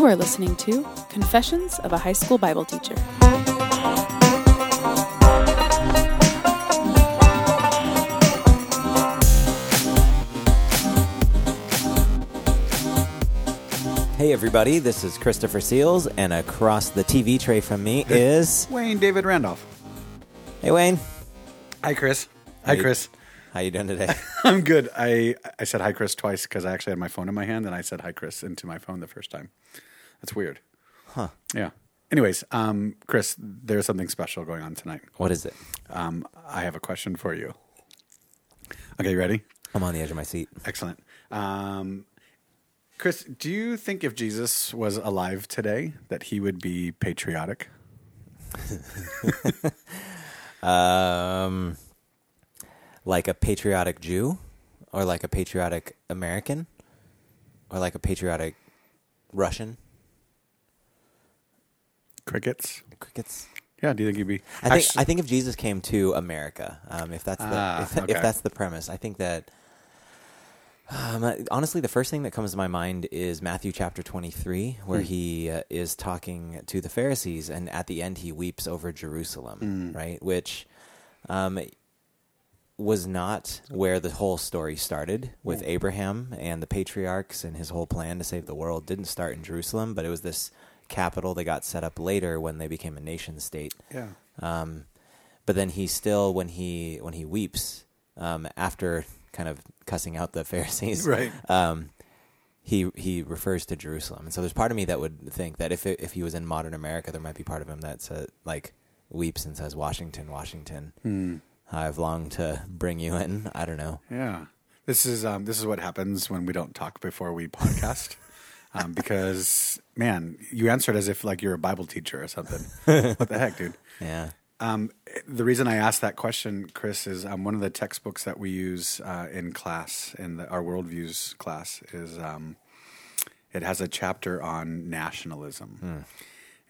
You are listening to Confessions of a High School Bible Teacher. Hey everybody, this is Christopher Seals, and across the TV tray from me is Wayne David Randolph. Hey Wayne. Hi, Chris. Hi, Hey. Chris. How you doing today? I'm good. I I said hi, Chris, twice because I actually had my phone in my hand, and I said hi, Chris, into my phone the first time. That's weird. Huh. Yeah. Anyways, um, Chris, there's something special going on tonight. What is it? Um, I have a question for you. Okay, you ready? I'm on the edge of my seat. Excellent. Um, Chris, do you think if Jesus was alive today that he would be patriotic? Um, like a patriotic Jew, or like a patriotic American, or like a patriotic Russian. Crickets? Crickets. Yeah. Do you think he'd be? I think I think if Jesus came to America, um, if that's the Ah, if, if that's the premise, I think that. Um, honestly, the first thing that comes to my mind is Matthew chapter twenty three, Hmm. where he uh, is talking to the Pharisees, and at the end he weeps over Jerusalem, Hmm. right? Which um, was not where the whole story started with Abraham and the patriarchs and his whole plan to save the world. Didn't start in Jerusalem, but it was this capital they got set up later when they became a nation state. yeah. Um, but then he still, when he when he weeps um, after kind of cussing out the Pharisees, Right. Um, he he refers to Jerusalem, and so there's part of me that would think that if it, if he was in modern America, there might be part of him that says, like weeps and says, "Washington, Washington, Hmm. I've longed to bring you in." I don't know. Yeah, this is um, this is what happens when we don't talk before we podcast. um, because man, you answered as if like you're a Bible teacher or something. what the heck, dude? Yeah. Um, the reason I asked that question, Chris, is um, one of the textbooks that we use uh, in class in the, our worldviews class is um, it has a chapter on nationalism.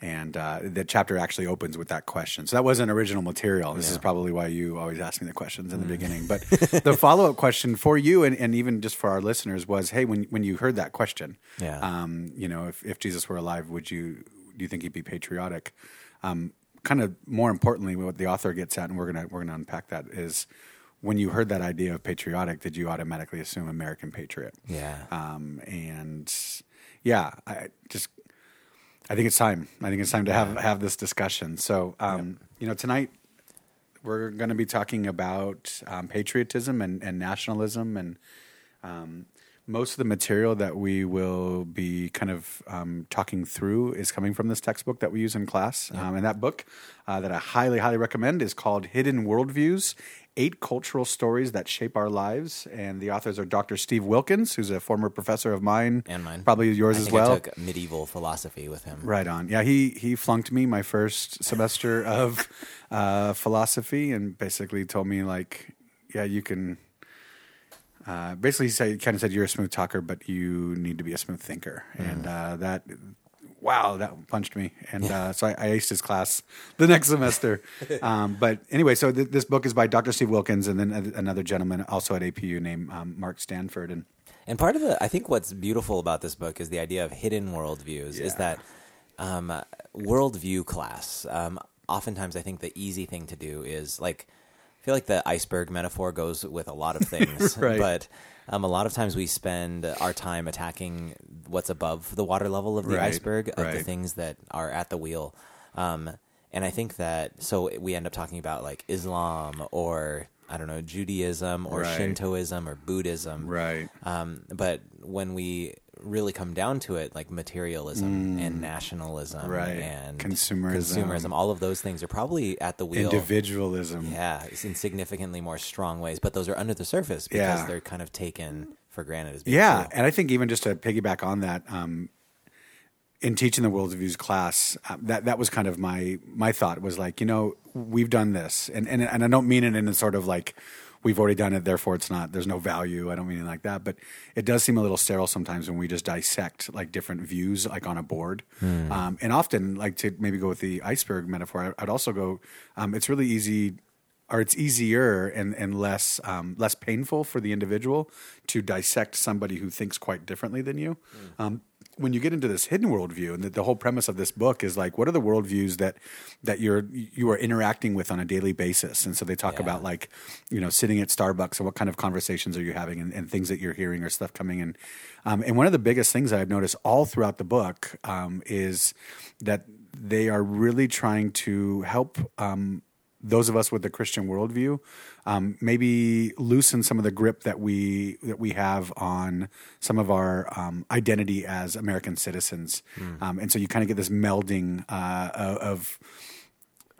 And uh, the chapter actually opens with that question. So that wasn't original material. This is probably why you always ask me the questions in the beginning. But the follow up question for you and, and even just for our listeners was, hey, when when you heard that question, Yeah. um, you know, if, if Jesus were alive, would you do you think he'd be patriotic? Um, kind of more importantly, what the author gets at, and we're gonna we're gonna unpack that is when you heard that idea of patriotic, did you automatically assume American patriot? Yeah. Um, and yeah, I just I think it's time. I think it's time to have have this discussion. So um, you know, tonight we're going to be talking about um, patriotism and, and nationalism and um, most of the material that we will be kind of um, talking through is coming from this textbook that we use in class. Um, and that book uh, that I highly, highly recommend is called Hidden Worldviews Eight Cultural Stories That Shape Our Lives. And the authors are Dr. Steve Wilkens, who's a former professor of mine, And mine. probably yours as well. I took medieval philosophy with him. Right on. Yeah, he he flunked me my first semester of uh, philosophy, and basically told me like, yeah, you can. Uh, basically, he said, kind of said you're a smooth talker, but you need to be a smooth thinker, and uh, that. Wow, that punched me, and uh, so I, I aced his class the next semester. um, but anyway, so th- this book is by Dr. Steve Wilkens, and then a- another gentleman also at APU named um, Mark Sanford, and And part of the, I think what's beautiful about this book is the idea of hidden worldviews. Is that um, worldview class? Um, oftentimes, I think the easy thing to do is like, I feel like the iceberg metaphor goes with a lot of things, Right. but um, a lot of times we spend our time attacking what's above the water level of the Right, iceberg of the things that are at the wheel. Um, and I think that so we end up talking about like Islam or I don't know Judaism or Right. Shintoism or Buddhism, Right. um, but when we really come down to it, like materialism and nationalism Mm. Right. and Consumerism. consumerism, all of those things are probably at the wheel. individualism. Yeah, in significantly more strong ways, but those are under the surface because Yeah. they're kind of taken for granted as being Yeah, true. and I think even just to piggyback on that, um, in teaching the worldviews class, uh, that that was kind of my my thought was like, you know, we've done this, and and and I don't mean it in a sort of like we've already done it, therefore it's not. There's no value. I don't mean it like that, but it does seem a little sterile sometimes when we just dissect like different views, like on a board. Um, and often, like to maybe go with the iceberg metaphor, I'd also go. Um, it's really easy or it's easier and, and less um, less painful for the individual to dissect somebody who thinks quite differently than you. Um, when you get into this hidden worldview, and the, the whole premise of this book is like, what are the worldviews that that you're you are interacting with on a daily basis? And so they talk Yeah. about like, you know, sitting at Starbucks and what kind of conversations are you having, and, and things that you're hearing or stuff coming in. Um, and one of the biggest things I've noticed all throughout the book um, is that they are really trying to help. Um, those of us with the Christian worldview, um, maybe loosen some of the grip that we that we have on some of our um, identity as American citizens, um, and so you kind of get this melding uh, of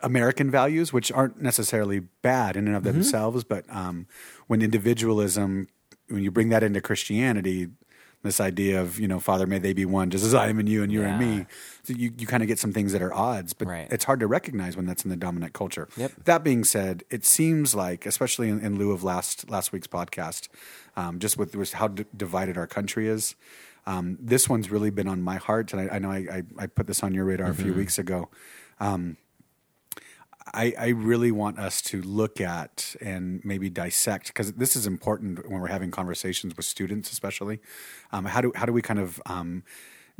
American values, which aren't necessarily bad in and of themselves, but um, when individualism, when you bring that into Christianity, this idea of you know, Father, may they be one, just as I am in you and you're in me. So you you kind of get some things that are odds, but Right. it's hard to recognize when that's in the dominant culture. Yep. That being said, it seems like, especially in, in lieu of last last week's podcast, um, just with, with how d- divided our country is. Um, this one's really been on my heart, and I, I know I, I, I put this on your radar a few weeks ago. I, I really want us to look at and maybe dissect because this is important when we're having conversations with students, especially. Um, how do how do we kind of um,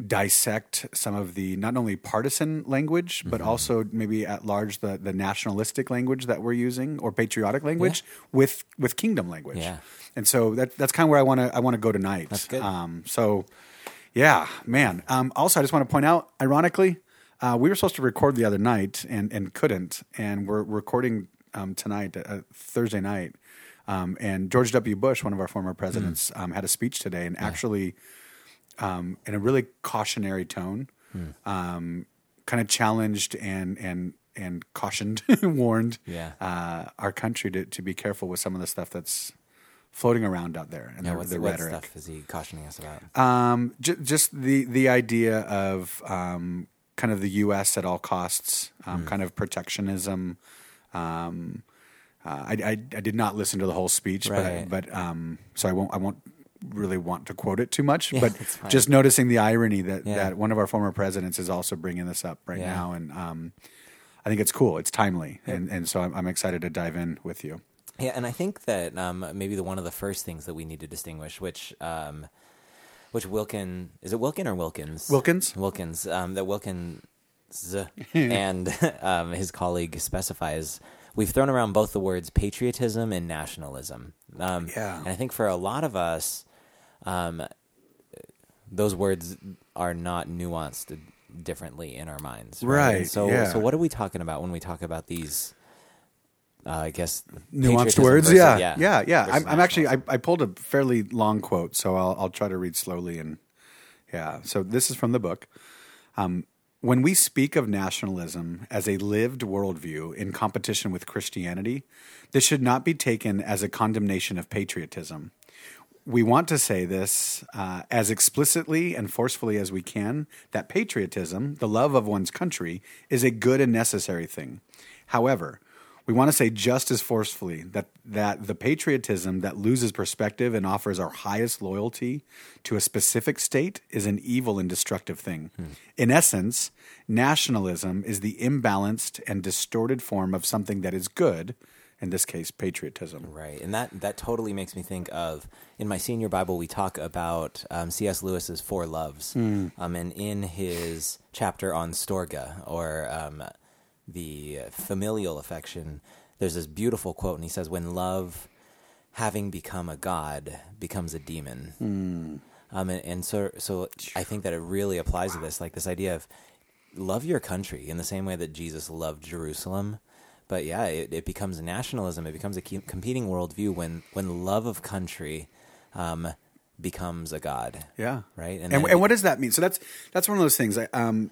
dissect some of the not only partisan language but also maybe at large the the nationalistic language that we're using or patriotic language with with kingdom language. Yeah. And so that that's kind of where I want to I want to go tonight. That's good. Um, so yeah, man. Um, also, I just want to point out, ironically, uh, we were supposed to record the other night and, and couldn't, and we're recording um, tonight, uh, Thursday night. Um, and George W. Bush, one of our former presidents, um, had a speech today, and actually, um, in a really cautionary tone, um, kind of challenged and and and cautioned, warned Yeah. uh, our country to, to be careful with some of the stuff that's floating around out there and Yeah, the, the what rhetoric. stuff is he cautioning us about? Um, j- just the the idea of um, kind of the U.S. at all costs, um, kind of protectionism. Um, uh, I, I I did not listen to the whole speech, Right. but but um, so I won't I won't really want to quote it too much. Yeah, but just noticing the irony that Yeah. that one of our former presidents is also bringing this up right Yeah. now, and um, I think it's cool. It's timely, and and so I'm, I'm excited to dive in with you. Yeah, and I think that um, maybe the one of the first things that we need to distinguish, which um, which Wilkin is it Wilkin or Wilkens? Wilkens? Wilkens. Um, that Wilkens and um, his colleague specifies. We've thrown around both the words patriotism and nationalism. Um, Yeah. and I think for a lot of us, um, those words are not nuanced differently in our minds. Right, And so, yeah. so what are we talking about when we talk about these? Uh, I guess nuanced words. versus- yeah, yeah, yeah. versus I'm, I'm actually I. I pulled a fairly long quote, so I'll I'll try to read slowly and yeah. So this is from the book. Um, when we speak of nationalism as a lived worldview in competition with Christianity, this should not be taken as a condemnation of patriotism. We want to say this uh, as explicitly and forcefully as we can that patriotism, the love of one's country, is a good and necessary thing. However, we want to say just as forcefully that, that the patriotism that loses perspective and offers our highest loyalty to a specific state is an evil and destructive thing. In essence, nationalism is the imbalanced and distorted form of something that is good, in this case, patriotism. Right, and that that totally makes me think of in my senior Bible we talk about um, C.S. Lewis's Four Loves, um, and in his chapter on Storge or um, the familial affection, there's this beautiful quote, and he says, "When love, having become a god, becomes a demon." Um, and, and so, so I think that it really applies to this, like this idea of love your country in the same way that Jesus loved Jerusalem. But yeah, it, it becomes nationalism. It becomes a competing worldview when when love of country um, becomes a god. Yeah. Right? And, then and, what does that mean? So that's that's one of those things. I, um,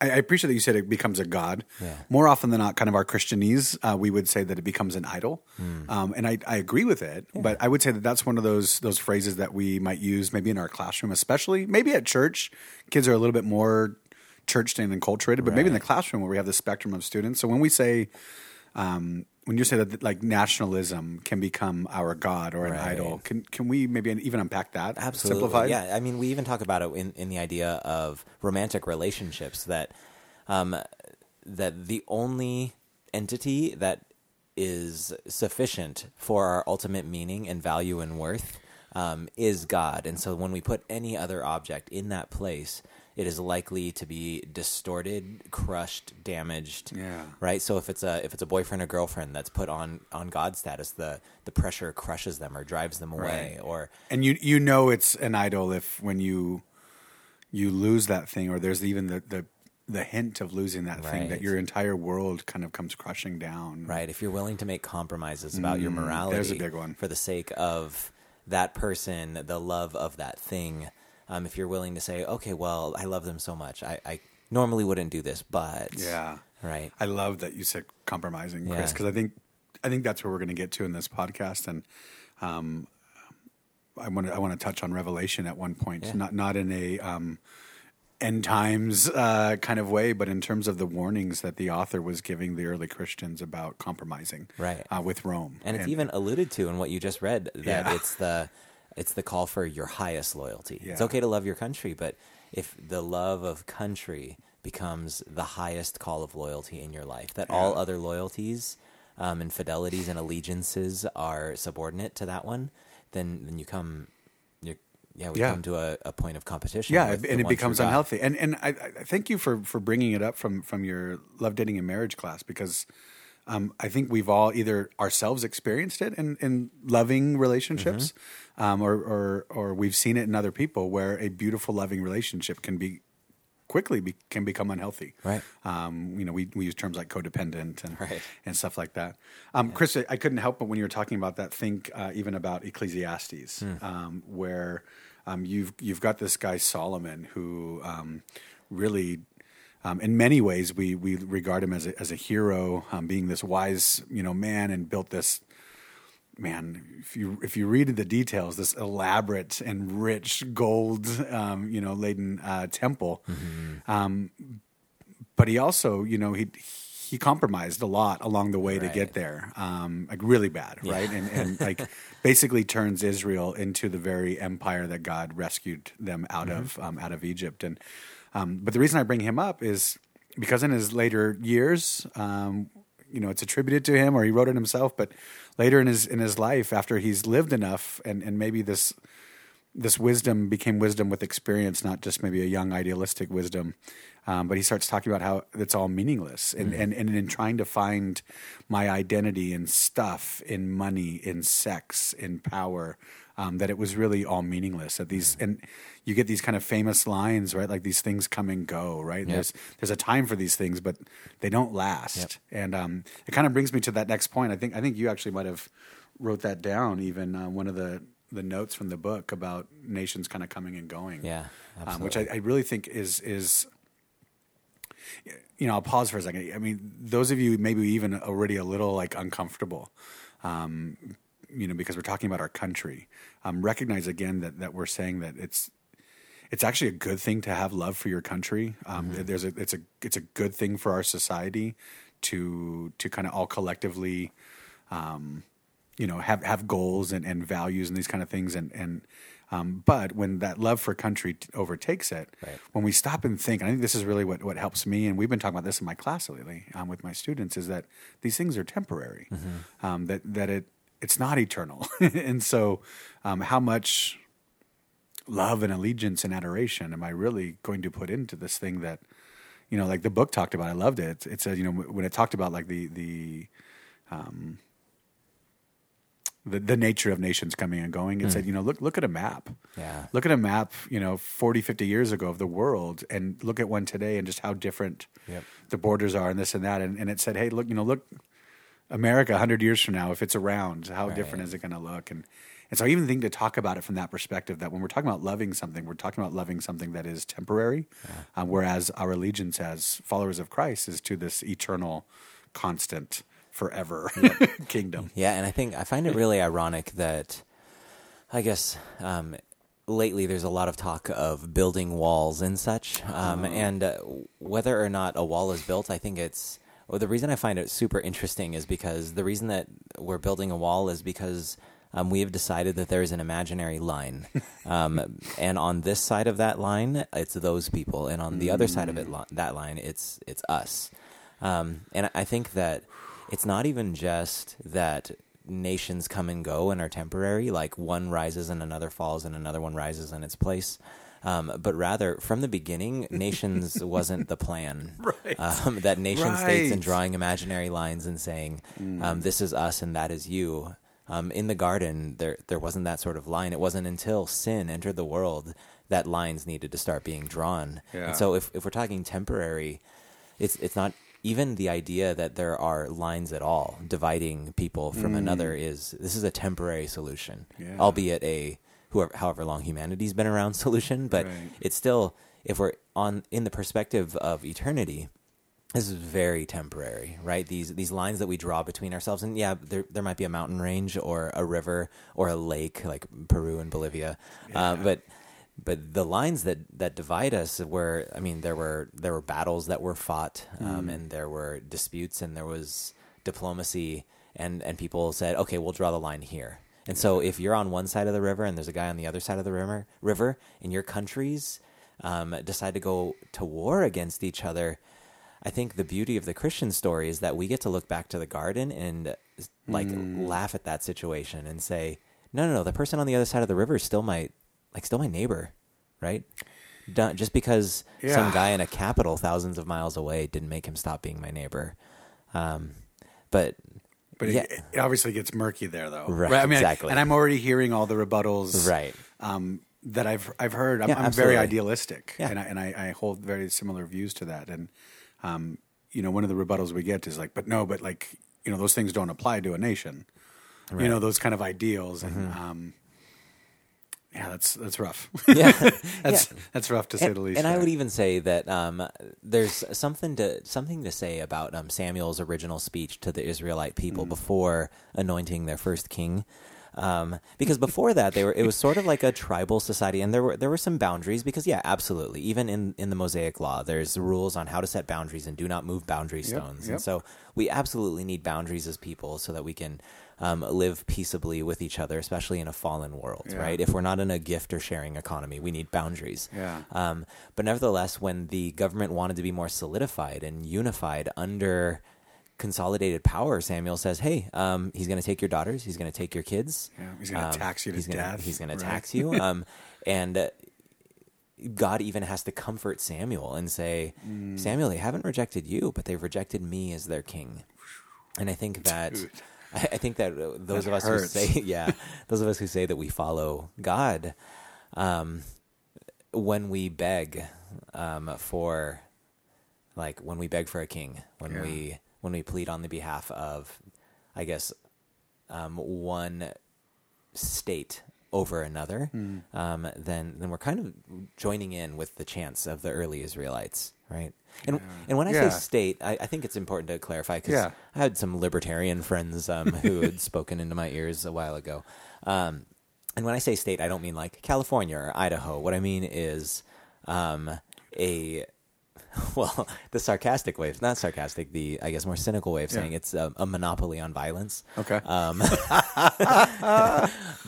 I, I appreciate that you said it becomes a god. Yeah. More often than not, kind of our Christianese, uh, we would say that it becomes an idol. Hmm. Um, and I, I agree with it. But I would say that that's one of those those phrases that we might use maybe in our classroom, especially maybe at church. Kids are a little bit more churched and enculturated, but maybe in the classroom where we have the spectrum of students. So when we say um, when you say that like nationalism can become our god or an Right. idol, can can we maybe even unpack that? Absolutely. Simplified? Yeah, I mean, we even talk about it in, in the idea of romantic relationships that um, that the only entity that is sufficient for our ultimate meaning and value and worth um, is God. And so when we put any other object in that place, it is likely to be distorted, crushed, damaged. Yeah. Right. So if it's a if it's a boyfriend or girlfriend that's put on on God status, the the pressure crushes them or drives them away. Right. Or And you you know it's an idol if when you you lose that thing, or there's even the the, the hint of losing that thing, that your entire world kind of comes crushing down. right, if you're willing to make compromises about your Mm, morality, there's a big one. for the sake of that person, the love of that thing. Um, if you're willing to say, okay, well, I love them so much, I, I normally wouldn't do this, but Yeah. right, I love that you said compromising, Chris, Yeah. because I think I think that's where we're going to get to in this podcast, and um, I want to I want to touch on Revelation at one point, Yeah. not not in a um, end times uh, kind of way, but in terms of the warnings that the author was giving the early Christians about compromising, Right. uh, with Rome, and it's even alluded to in what you just read that Yeah. it's the it's the call for your highest loyalty. It's okay to love your country, but if the love of country becomes the highest call of loyalty in your life, that all other loyalties um, and fidelities and allegiances are subordinate to that one, then then you come, you yeah, we Yeah. come to a, a point of competition. yeah, and it becomes unhealthy. And and I, I thank you for for bringing it up from from your love dating and marriage class because um, I think we've all either ourselves experienced it in, in loving relationships, Mm-hmm. Um, or, or or we've seen it in other people where a beautiful loving relationship can be quickly be, can become unhealthy. Right. Um, you know, we, we use terms like codependent and Right. and stuff like that. Um, Chris, I, couldn't help but when you were talking about that, think uh, even about Ecclesiastes, Hmm. um, where um, you've you've got this guy Solomon who um, really. Um, in many ways, we, we regard him as a, as a hero, um, being this wise, you know, man, and built this man, if you if you read the details, this elaborate and rich gold, um, you know, laden uh, temple. Um, but he also, you know, he he compromised a lot along the way to get there, um, like really bad, right? And and like basically turns Israel into the very empire that God rescued them out of um, out of Egypt. And um, but the reason I bring him up is because in his later years, um, you know, it's attributed to him or he wrote it himself. But later in his in his life, after he's lived enough, and and maybe this this wisdom became wisdom with experience, not just maybe a young idealistic wisdom. Um, but he starts talking about how it's all meaningless, and, and and in trying to find my identity in stuff, in money, in sex, in power, um, that it was really all meaningless. That these and you get these kind of famous lines, right? Like these things come and go, right? Yep. There's there's a time for these things, but they don't last. Yep. And um, it kind of brings me to that next point. I think I think you actually might have wrote that down, even uh, one of the the notes from the book about nations kind of coming and going. Yeah, um, which I, I really think is is you know I'll pause for a second. I mean, those of you maybe even already a little like uncomfortable. Um, you know, because we're talking about our country, um, recognize again that, that we're saying that it's it's actually a good thing to have love for your country. Um, There's a it's a it's a good thing for our society to to kind of all collectively, um, you know, have have goals and, and values and these kind of things. And and um, but when that love for country t- overtakes it, Right. when we stop and think, and I think this is really what what helps me. And we've been talking about this in my class lately um, with my students is that these things are temporary. Um, that that it it's not eternal. and so, um, how much love and allegiance and adoration am I really going to put into this thing that, you know, like the book talked about? I loved it. It said, you know, when it talked about like the the um, the, the nature of nations coming and going, it said, you know, look look at a map. Yeah. Look at a map, you know, 40, 50 years ago of the world and look at one today and just how different Yep. the borders are and this and that. And, and it said, hey, look, you know, look, America 100 years from now, if it's around, how Right. different is it going to look? And, and so I even think to talk about it from that perspective that when we're talking about loving something, we're talking about loving something that is temporary, um, whereas our allegiance as followers of Christ is to this eternal, constant, forever kingdom. Yeah, and I think I find it really ironic that I guess um, lately there's a lot of talk of building walls and such, um, and uh, whether or not a wall is built, I think it's. Well, the reason I find it super interesting is because the reason that we're building a wall is because um, we have decided that there is an imaginary line, um, and on this side of that line, it's those people, and on the other side of it, li- that line, it's it's us. Um, and I think that it's not even just that nations come and go and are temporary, like one rises and another falls and another one rises in its place. Um, but rather, from the beginning, nations wasn't the plan. Right. Um, that nation states and drawing imaginary lines and saying, um, "This is us and that is you." Um, in the garden, there there wasn't that sort of line. It wasn't until sin entered the world that lines needed to start being drawn. Yeah. And so, if if we're talking temporary, it's it's not even the idea that there are lines at all dividing people from another is this is a temporary solution, Yeah. albeit a whoever however long humanity's been around solution, but Right. it's still if we're on in the perspective of eternity. This is very temporary, right? These these lines that we draw between ourselves, and yeah, there there might be a mountain range or a river or a lake like Peru and Bolivia, uh, but but the lines that that divide us were i mean there were there were battles that were fought um, and there were disputes and there was diplomacy and and people said okay we'll draw the line here and so if you're on one side of the river and there's a guy on the other side of the river river and your countries um, decide to go to war against each other I think the beauty of the Christian story is that we get to look back to the garden and like laugh at that situation and say, no, no, no, the person on the other side of the river is still my, like, still my neighbor, right? Don't- Just because some guy in a capital thousands of miles away didn't make him stop being my neighbor. Um, but, But yeah, it, it obviously gets murky there, though. Right, I mean, exactly. And I'm already hearing all the rebuttals, Right. Um, that I've I've heard. I'm, Yeah, I'm very idealistic, Yeah. and I, and I, I hold very similar views to that. And um, you know, one of the rebuttals we get is like, but no, but like, you know, those things don't apply to a nation. You know, Mm-hmm. those kind of ideals, and um, yeah, that's that's rough. yeah. that's Yeah. that's rough to say and, the least. and I would even say that um, there's something to something to say about um, Samuel's original speech to the Israelite people Mm. before anointing their first king. Um, because before that, they were it was sort of like a tribal society, and there were there were some boundaries. Because yeah, absolutely, even in in the Mosaic Law, there's rules on how to set boundaries and do not move boundary stones. yep. And so we absolutely need boundaries as people so that we can um, live peaceably with each other, especially in a fallen world, Yeah. right? If we're not in a gift or sharing economy, we need boundaries. Yeah. Um, but nevertheless, when the government wanted to be more solidified and unified under consolidated power, Samuel says, "Hey, um, he's going to take your daughters. He's going to take your kids. Yeah, he's gonna um, tax you to he's gonna, death, He's going to tax you." Um, and uh, God even has to comfort Samuel and say, Mm. "Samuel, they haven't rejected you, but they've rejected me as their king." And I think that. Dude. I I think that uh, those That of us hurts. who say, yeah, those of us who say that we follow God, um, when we beg um, for, like, when we beg for a king, when Yeah. we when we plead on the behalf of, I guess, um, one state over another, Hmm. um, then then we're kind of joining in with the chants of the early Israelites, right? And and when I Yeah. say state, I, I think it's important to clarify because Yeah. I had some libertarian friends um, who had spoken into my ears a while ago. Um, and when I say state, I don't mean like California or Idaho. What I mean is um, a well, the sarcastic way, not sarcastic, the I guess more cynical way of saying Yeah. it's a, a monopoly on violence. Okay. Um,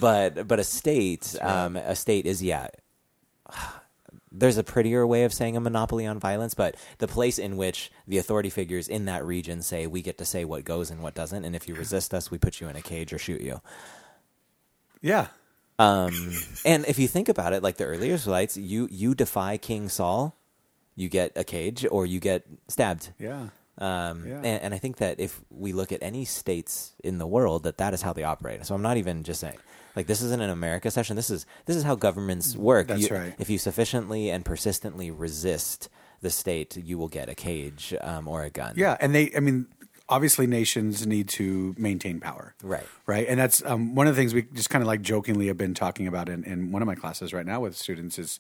but but a state, um, a state is yeah. There's a prettier way of saying a monopoly on violence, but the place in which the authority figures in that region say we get to say what goes and what doesn't, and if you resist us, we put you in a cage or shoot you. yeah. Um, and if you think about it, like the early Israelites, you you defy King Saul, you get a cage or you get stabbed. Yeah. Um, Yeah. and, and I think that if we look at any states in the world, that that is how they operate. So I'm not even just saying like this isn't an America session. This is this is how governments work. That's You- right. If you sufficiently and persistently resist the state, you will get a cage um, or a gun. Yeah, and they, I mean, obviously nations need to maintain power. Right. Right. And that's um, one of the things we just kind of like jokingly have been talking about in, in one of my classes right now with students is,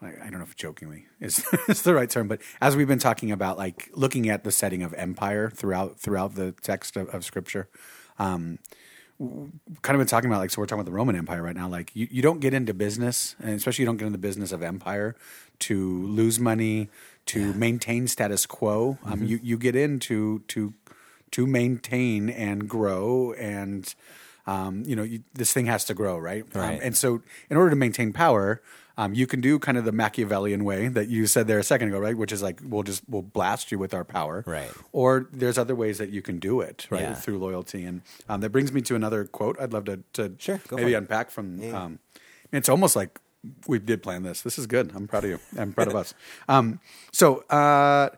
I I don't know if jokingly is, is the right term, but as we've been talking about, like looking at the setting of empire throughout throughout the text of, of scripture, um, kind of been talking about like so we're talking about the Roman Empire right now. Like you, you don't get into business, and especially you don't get into the business of empire to lose money, to maintain status quo. Mm-hmm. Um, you you get into to to maintain and grow and um, you know, you, this thing has to grow, right? Um, Right. and so, in order to maintain power, um, you can do kind of the Machiavellian way that you said there a second ago, right? Which is like we'll just we'll blast you with our power, Right. Or there's other ways that you can do it, right? Yeah. Through loyalty, and um, that brings me to another quote. I'd love to, to Sure, maybe unpack from. Yeah. Um, it's almost like we did plan this. This is good. I'm proud of you. I'm proud of us. Um, so, uh,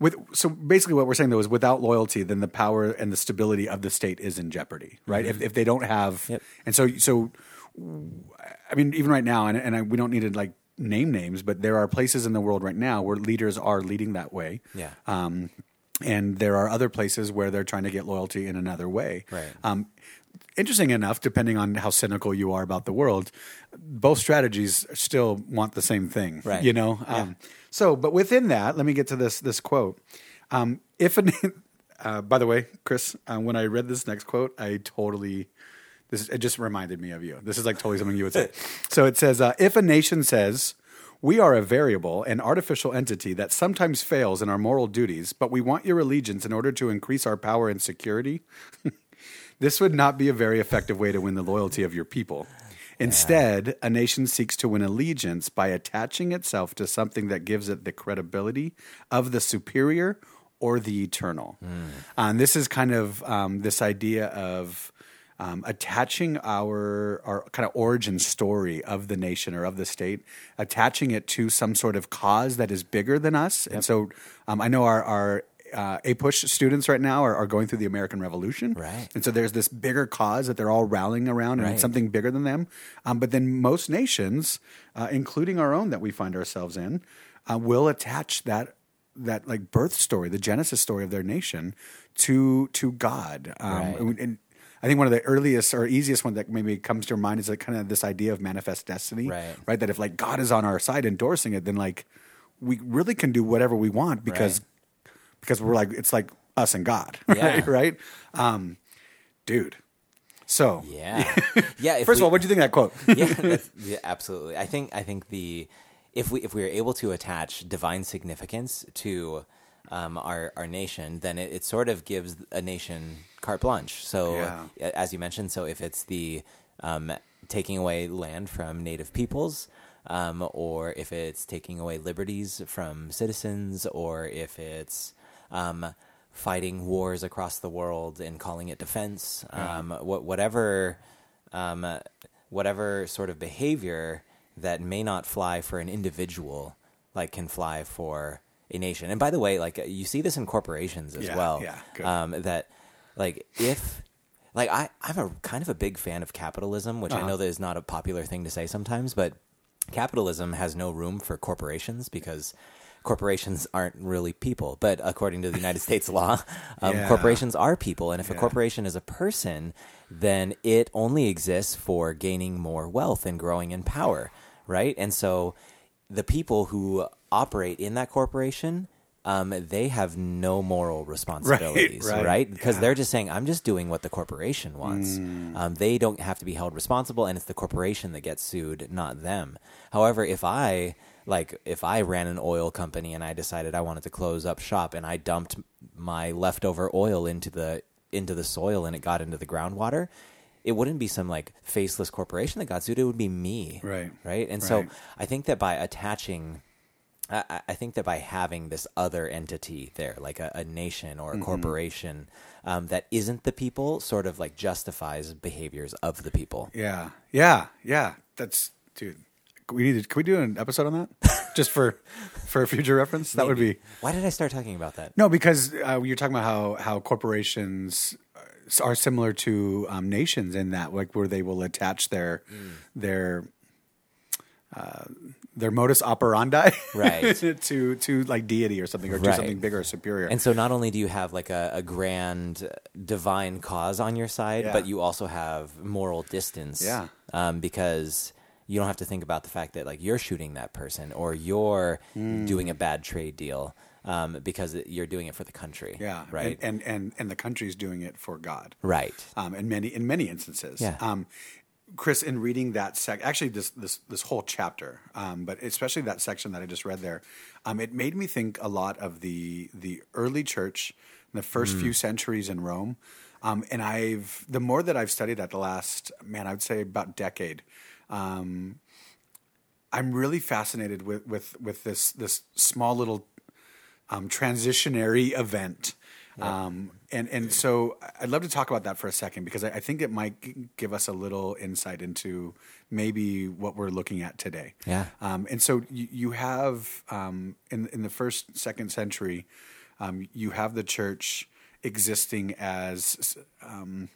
with so basically, what we're saying though is, without loyalty, then the power and the stability of the state is in jeopardy, right? If, if they don't have, Mm-hmm. Yep. and so so, I mean, even right now, and, and I, we don't need to like name names, but there are places in the world right now where leaders are leading that way. Yeah. Um, and there are other places where they're trying to get loyalty in another way. Right. Um, interesting enough, depending on how cynical you are about the world, both strategies still want the same thing. Right. You know. Um, so, but within that, let me get to this this quote. Um, if an, uh, by the way, Chris, uh, when I read this next quote, I totally this it just reminded me of you. This is like totally something you would say. so it says, uh, if a nation says. We are a variable and artificial entity that sometimes fails in our moral duties, but we want your allegiance in order to increase our power and security. This would not be a very effective way to win the loyalty of your people. Instead, a nation seeks to win allegiance by attaching itself to something that gives it the credibility of the superior or the eternal. And this is kind of um, this idea of um, attaching our our kind of origin story of the nation or of the state, attaching it to some sort of cause that is bigger than us. And so, um, I know our our uh, APUSH students right now are, are going through the American Revolution, Right. And so there's this bigger cause that they're all rallying around, and Right. it's something bigger than them. Um, but then most nations, uh, including our own that we find ourselves in, uh, will attach that that like birth story, the Genesis story of their nation, to to God. Um, Right. and I think one of the earliest or easiest one that maybe comes to your mind is like kind of this idea of manifest destiny, Right. Right, that if like God is on our side endorsing it, then like we really can do whatever we want because because we're like it's like us and God, Yeah. right? Right, um, dude. So Yeah, yeah. first of all, what do you think of that quote? yeah, yeah, absolutely. I think I think the if we if we are able to attach divine significance to um, our our nation, then it, it sort of gives a nation carte blanche. So Yeah. as you mentioned, so if it's the um, taking away land from native peoples. Um, or if it's taking away liberties from citizens, or if it's um, fighting wars across the world and calling it defense, um, wha- whatever um, whatever sort of behavior that may not fly for an individual, like can fly for a nation. And by the way, like you see this in corporations as Yeah, well. yeah. Um, that like if like I I'm a kind of a big fan of capitalism, which I Uh-huh. know that is not a popular thing to say sometimes, but capitalism has no room for corporations because corporations aren't really people. But according to the United States law, um, Yeah. corporations are people, and if a corporation is a person, then it only exists for gaining more wealth and growing in power, right? And so the people who operate in that corporation. Um, they have no moral responsibilities, right, right? Because yeah. they're just saying, "I'm just doing what the corporation wants." Mm. Um, they don't have to be held responsible, and it's the corporation that gets sued, not them. However, if I like, if I ran an oil company and I decided I wanted to close up shop and I dumped my leftover oil into the into the soil and it got into the groundwater, it wouldn't be some like faceless corporation that got sued. It would be me, Right. Right. And so I think that by attaching I, I- think that by having this other entity there, like a, a nation or a Mm-hmm. corporation um, that isn't the people, sort of like justifies behaviors of the people. Yeah, yeah, yeah. That's dude. We need to. Can we do an episode on that, just for for a future reference? That would be Why did I start talking about that? no, because uh, you're talking about how how corporations uh, are similar to um, nations in that, like where they will attach their Mm. their uh, their modus operandi, Right. to to like deity or something, or to Right. something bigger or superior. And so not only do you have like a, a grand uh, divine cause on your side, Yeah. but you also have moral distance. Yeah. Um, because you don't have to think about the fact that like you're shooting that person or you're Hmm. doing a bad trade deal um, because you're doing it for the country. yeah, Right. and, and and and the country's doing it for God. right. um, in many in many instances. Yeah. Um, Chris, in reading that sec, actually this this this whole chapter, um, but especially that section that I just read there, um, it made me think a lot of the the early church, in the first few centuries in Rome. Um, and I've the more that I've studied that the last man, I would say about decade. Um, I'm really fascinated with with with this this small little um, transitionary event. Um, and and so I'd love to talk about that for a second because I, I think it might give us a little insight into maybe what we're looking at today. Yeah. Um, and so you, you have um, in in the first second century, um, you have the church existing as um,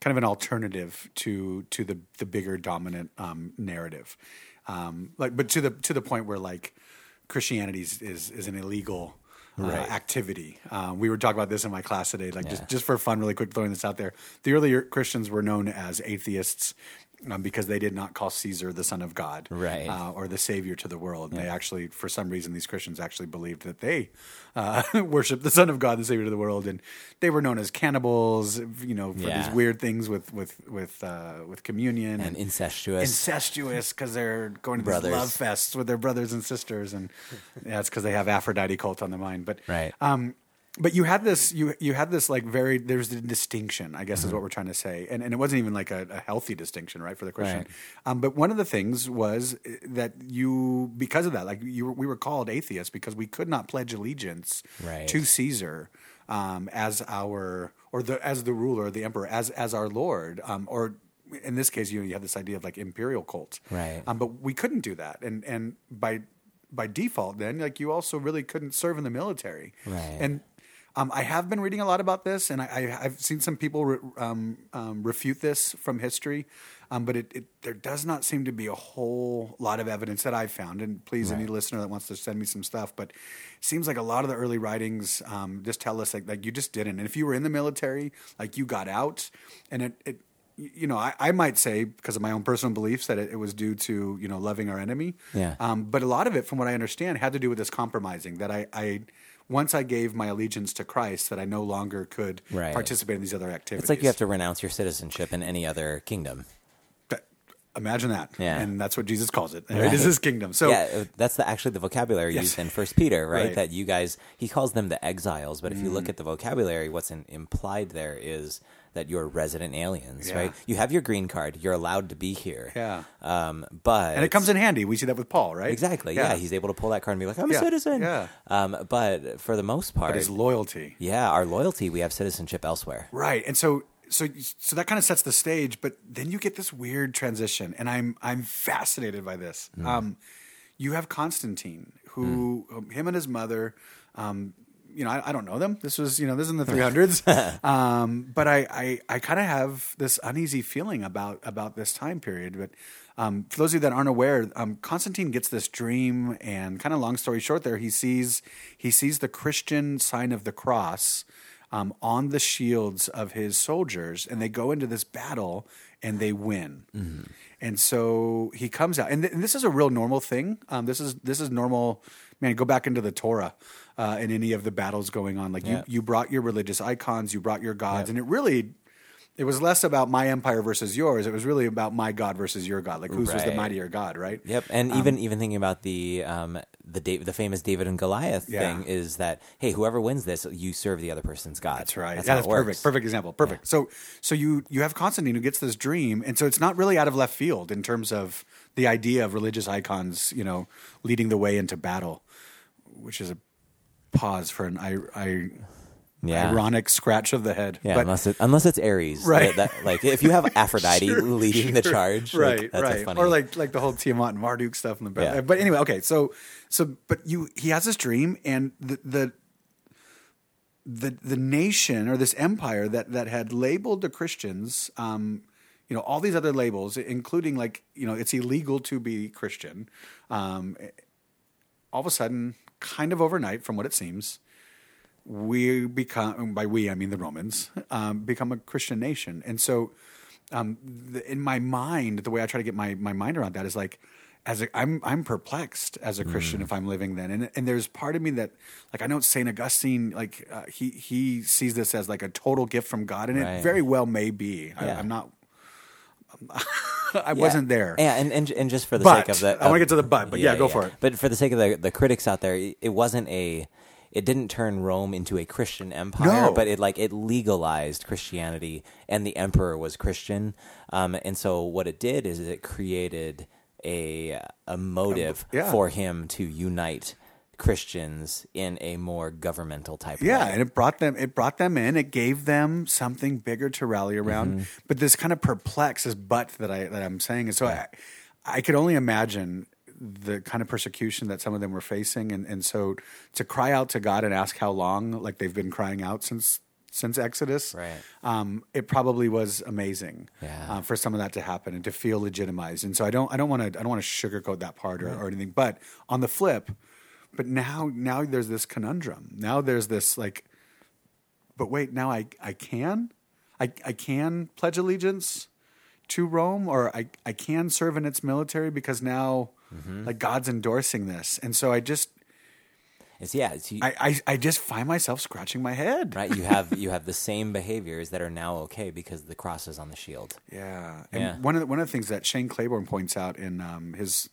kind of an alternative to to the the bigger dominant um, narrative, um, like but to the to the point where like Christianity is is, is an illegal. Uh, Right. activity. Um, we were talking about this in my class today, like Yeah. just just for fun, really quick, throwing this out there. The earlier Christians were known as atheists um, because they did not call Caesar the son of God, Right. uh, or the savior to the world. They actually, for some reason, these Christians actually believed that they uh, worshiped the Son of God, the Savior to the world, and they were known as cannibals. You know, for Yeah. these weird things with with with uh, with communion and incestuous. incestuous because they're going to Brothers. these love fests with their brothers and sisters, and yeah, it's because they have Aphrodite cult on the mind. But Right. um, but you had this, you you had this like very there's a distinction, I guess, is what we're trying to say, and and it wasn't even like a, a healthy distinction, right, for the Christian. Right. Um, but one of the things was uh, that you, because of that, like you, were- we were called atheists because we could not pledge allegiance Right. to Caesar um, as our or the as the ruler, the emperor, as as our lord, um, or in this case, you know, you have this idea of like imperial cult, Right. Um, but we couldn't do that, and and by by default, then like you also really couldn't serve in the military, Right. And um, I have been reading a lot about this, and I, I, I've seen some people re, um, um, refute this from history, um, but it, it there does not seem to be a whole lot of evidence that I've found. And please, any listener that wants to send me some stuff, but it seems like a lot of the early writings um, just tell us like like you just didn't. And if you were in the military, like you got out, and it. it you know, I, I might say because of my own personal beliefs that it, it was due to you know loving our enemy. Yeah. Um, but a lot of it, from what I understand, had to do with this compromising. That I, I once I gave my allegiance to Christ, that I no longer could Right. participate in these other activities. it's like you have to renounce your citizenship in any other kingdom. Imagine that. Yeah. And that's what Jesus calls it. Right. It is His kingdom. So yeah, uh, that's the, actually the vocabulary Yes. used in First Peter, right? Right. Mm. That you guys, he calls them the exiles, but if you look at the vocabulary, what's in, implied there is that you're resident aliens, Yeah. right? You have your green card, you're allowed to be here. Yeah. Um, but and it comes in handy. We see that with Paul, right? exactly, yeah. He's able to pull that card and be like, I'm Yeah, a citizen. yeah. Um, but for the most part, But his loyalty. yeah, our loyalty, we have citizenship elsewhere. Right. And so so so that kind of sets the stage, but then you get this weird transition and I'm I'm fascinated by this. Um you have Constantine who um, him and his mother um you know, I, I don't know them. This was, you know, this is in the 300s. um, but I, I, I kind of have this uneasy feeling about about this time period. But um, for those of you that aren't aware, um, Constantine gets this dream, and kind of long story short, there he sees he sees the Christian sign of the cross um, on the shields of his soldiers, and they go into this battle and they win. And so he comes out, and, th- and this is a real normal thing. Um, this is this is normal. Man, go back into the Torah uh, and any of the battles going on. Like Yeah. you, you brought your religious icons, you brought your gods, and it really. It was less about my empire versus yours. It was really about my God versus your God. Like whose was the mightier God, right? Yep, and even even thinking about the um, the Da- the famous David and Goliath Yeah. thing is that hey, whoever wins this, you serve the other person's god. That's right. That's yeah, how that's it works. perfect. Perfect example. Perfect. So so you you have Constantine who gets this dream, and so it's not really out of left field in terms of the idea of religious icons, you know, leading the way into battle, which is a pause for an I, I Yeah. ironic scratch of the head. Yeah, But- unless it, unless it's Ares, Right. That, that- like if you have Aphrodite Sure, leading the sure. charge, like, right? that's right. funny. Or like like the whole Tiamat and Marduk stuff in the back. Yeah. But anyway, okay. So so but you he has this dream, and the the the the nation or this empire that that had labeled the Christians, um, you know, all these other labels, including like you know, it's illegal to be Christian. Um, all of a sudden, kind of overnight, from what it seems, we become by we I mean the Romans um, become a Christian nation, and so um, the, in my mind, the way I try to get my, my mind around that is like, as a, I'm I'm perplexed as a Christian if I'm living then, and and there's part of me that like I know Saint Augustine like uh, he he sees this as like a total gift from God, and Right. it very well may be. I, Yeah. I'm not. I Yeah. wasn't there. Yeah, and, and and just for the But, sake of the, I wanna get to the but, but yeah, go for it. But for the sake of the the critics out there, it wasn't a it didn't turn Rome into a Christian empire, No. but it like it legalized Christianity, and the emperor was Christian. Um, and so what it did is it created a a motive yeah. for him to unite Christians in a more governmental type. Yeah, way. and it brought them it brought them in. It gave them something bigger to rally around. But this kind of perplexes but that I that I'm saying, and so I I could only imagine the kind of persecution that some of them were facing, and and so to cry out to God and ask how long, like they've been crying out since since Exodus, Right. Um, it probably was amazing Yeah. uh, for some of that to happen and to feel legitimized. And so I don't I don't want to I don't want to sugarcoat that part or, or anything. But on the flip, but now now there's this conundrum. Now there's this like, but wait, now I I can, I I can pledge allegiance to Rome, or I I can serve in its military because now like God's endorsing this, and so I just It's yeah, it's, you, I I, I just find myself scratching my head. right. You have you have the same behaviors that are now okay because the cross is on the shield. Yeah, and Yeah. one of the, one of the things that Shane Claiborne points out in um, his,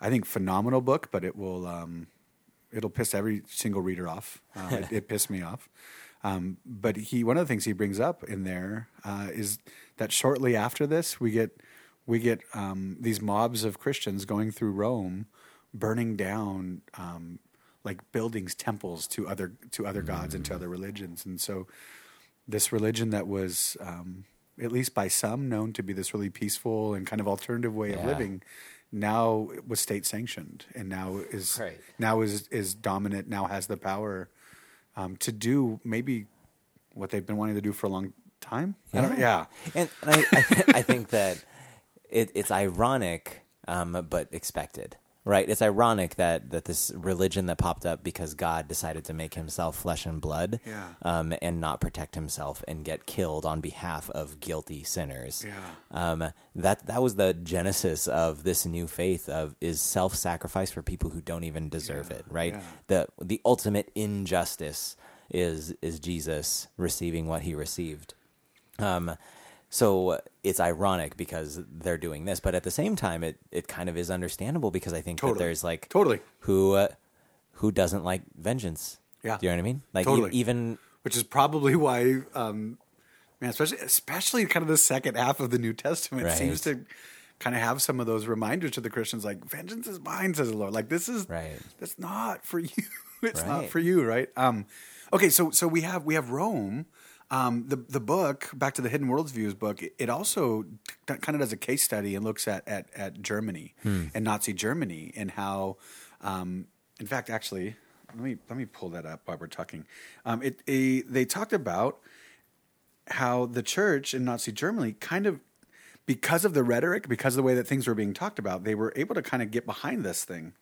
I think, phenomenal book, but it will um, it'll piss every single reader off. Uh, it, it pissed me off. Um, but he one of the things he brings up in there uh, is that shortly after this we get we get um, these mobs of Christians going through Rome, burning down um, like buildings, temples to other to other gods and to other religions, and so this religion that was um, at least by some known to be this really peaceful and kind of alternative way of living now was state sanctioned and now is Right. now is is dominant now has the power um, to do maybe what they've been wanting to do for a long time. I don't, yeah. And, and I, I, th- I think that it, it's ironic, um, but expected, right? It's ironic that, that this religion that popped up because God decided to make himself flesh and blood Yeah. um, and not protect himself and get killed on behalf of guilty sinners. Yeah. Um, that, that was the genesis of this new faith of is self-sacrifice for people who don't even deserve it, right? yeah. The, the ultimate injustice is, is Jesus receiving what he received. Um, so it's ironic because they're doing this, but at the same time, it, it kind of is understandable because I think Totally. that there's like Totally. who uh, who doesn't like vengeance. Yeah. do you know what I mean? Like e- Totally. even which is probably why um, man especially especially kind of the second half of the New Testament Right. seems to kind of have some of those reminders to the Christians like vengeance is mine says the Lord like this is Right. that's not for you it's not for you right um okay so so we have we have Rome um, the the book back to the Hidden Worldviews book it, it also kind of does a case study and looks at at, at Germany Hmm. and Nazi Germany and how um, in fact actually let me let me pull that up while we're talking um, it a, they talked about how the church in Nazi Germany kind of because of the rhetoric, because of the way that things were being talked about, they were able to kind of get behind this thing.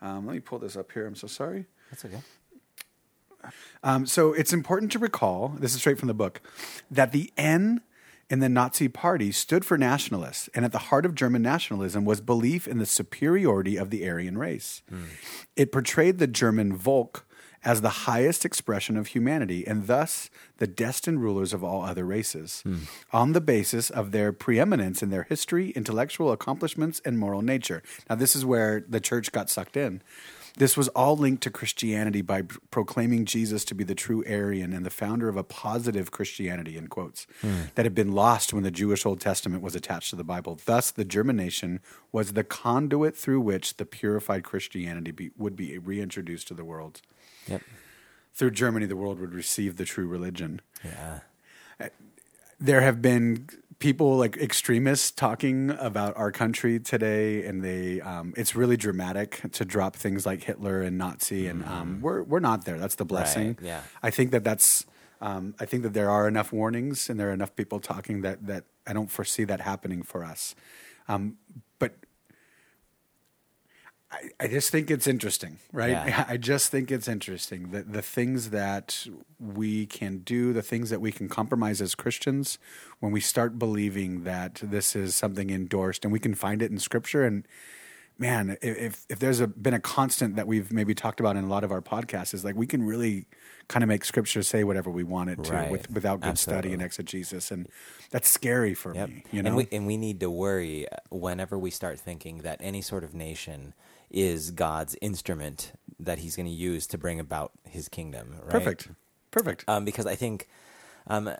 Um, let me pull this up here. I'm so sorry. that's okay. Um, so it's important to recall this is straight from the book that the N in the Nazi Party stood for nationalists, and at the heart of German nationalism was belief in the superiority of the Aryan race. It portrayed the German Volk as the highest expression of humanity, and thus the destined rulers of all other races, on the basis of their preeminence in their history, intellectual accomplishments, and moral nature. Now, this is where the church got sucked in. This was all linked to Christianity by proclaiming Jesus to be the true Aryan and the founder of a positive Christianity, in quotes, hmm. that had been lost when the Jewish Old Testament was attached to the Bible. Thus, the German nation was the conduit through which the purified Christianity be, would be reintroduced to the world. Yep. Through Germany, the world would receive the true religion Yeah. Uh, there have been people like extremists talking about our country today, and they um, it's really dramatic to drop things like Hitler and Nazi, and um, we're we're not there. That's the blessing. Mm-hmm. yeah. I think that that's. Um, I think that there are enough warnings and there are enough people talking that that I don't foresee that happening for us. Um, I, I just think it's interesting, right? Yeah. I just think it's interesting that the things that we can do, the things that we can compromise as Christians, when we start believing that this is something endorsed, and we can find it in Scripture. And man, if if there's a, been a constant that we've maybe talked about in a lot of our podcasts, is like we can really kind of make Scripture say whatever we want it to, Right. with, without good study and exegesis, and that's scary for Yep. me. You know, and we and we need to worry uh, whenever we start thinking that any sort of nation is God's instrument that he's going to use to bring about his kingdom. Right? Perfect. Perfect. Um, because I think, um,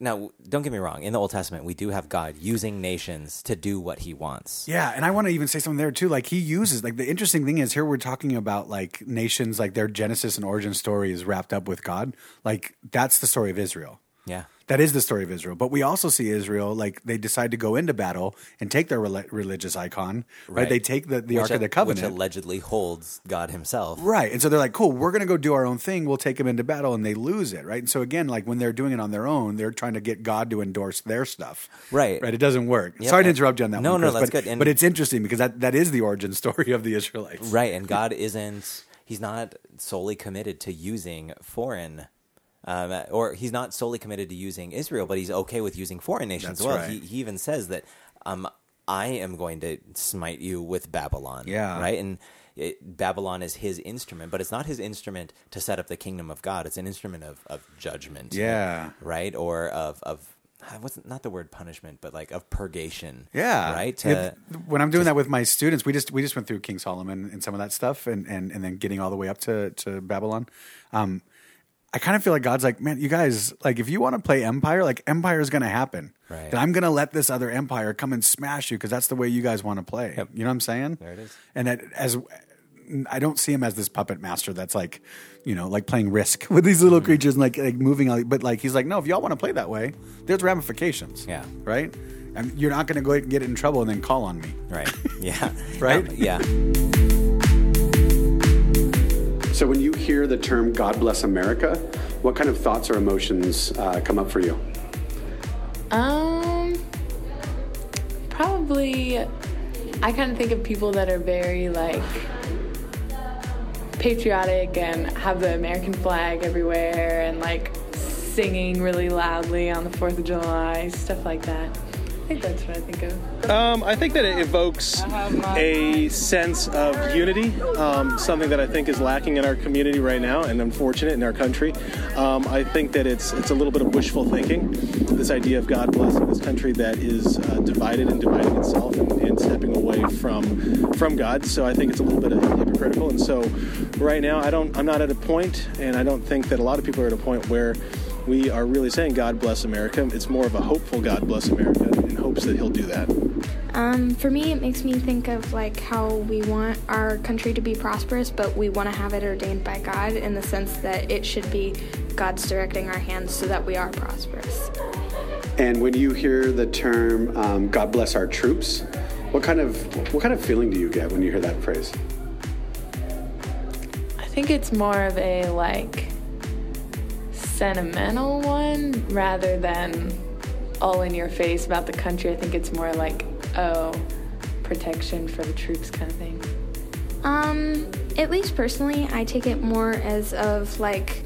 now don't get me wrong. In the Old Testament, we do have God using nations to do what He wants. Yeah, and I want to even say something there too. Like he uses like the interesting thing is here we're talking about like nations like their genesis and origin story is wrapped up with God. Like that's the story of Israel. Yeah. That is the story of Israel. But we also see Israel like they decide to go into battle and take their religious icon. Right. Right. They take the, the Which Ark of the Covenant. which allegedly holds God Himself. Right. And so they're like, cool, we're going to go do our own thing. We'll take them into battle and they lose it. Right. And so again, like when they're doing it on their own, they're trying to get God to endorse their stuff. Right. Right. It doesn't work. Yep. Sorry to interrupt you on that No, one. no, Chris, that's but, good. And- but it's interesting because that, that is the origin story of the Israelites. Right, and God isn't. He's not solely committed to using foreign. Um, or he's not solely committed to using Israel, but he's okay with using foreign nations That's as well. right. He, he even says that um, I am going to smite you with Babylon. Yeah. right, and it, Babylon is his instrument, but it's not his instrument to set up the kingdom of God. It's an instrument of, of judgment. Yeah. right, or of of what's not the word punishment, but like of purgation. Yeah, right. To, when I'm doing that with my students, we just we just went through King Solomon and some of that stuff, and and, and then getting all the way up to to Babylon. Um, I kind of feel like God's like, man, you guys, like, if you want to play Empire, like, Empire is going to happen. Right. Then I'm going to let this other Empire come and smash you because that's the way you guys want to play. Yep. You know what I'm saying? There it is. And that as I don't see him as this puppet master that's like, you know, like playing Risk with these little creatures and like, like moving. All, but like, he's like, no, if y'all want to play that way, there's ramifications. Yeah. Right. And you're not going to go and get in trouble and then call on me. right. Yeah. Right? Um, yeah. So, when you hear the term God bless America, what kind of thoughts or emotions uh, come up for you? Um, probably. I kind of think of people that are very like patriotic and have the American flag everywhere and like singing really loudly on the Fourth of July, stuff like that. I think that's what I think of. Um, I think that it evokes a sense of unity, um, something that I think is lacking in our community right now, and unfortunate in our country. Um, I think that it's it's a little bit of wishful thinking. This idea of God blessing this country that is uh, divided and dividing itself and, and stepping away from from God. So I think it's a little bit hypocritical. And so right now, I don't I'm not at a point, and I don't think that a lot of people are at a point where we are really saying God bless America. It's more of a hopeful God bless America hopes that He'll do that. Um, for me, it makes me think of like how we want our country to be prosperous, but we want to have it ordained by God in the sense that it should be God's directing our hands so that we are prosperous. And when you hear the term um, "God bless our troops," what kind of what kind of feeling do you get when you hear that phrase? I think it's more of a like sentimental one rather than all in your face about the country. I think it's more like, oh, protection for the troops kind of thing. Um, at least personally, I take it more as of like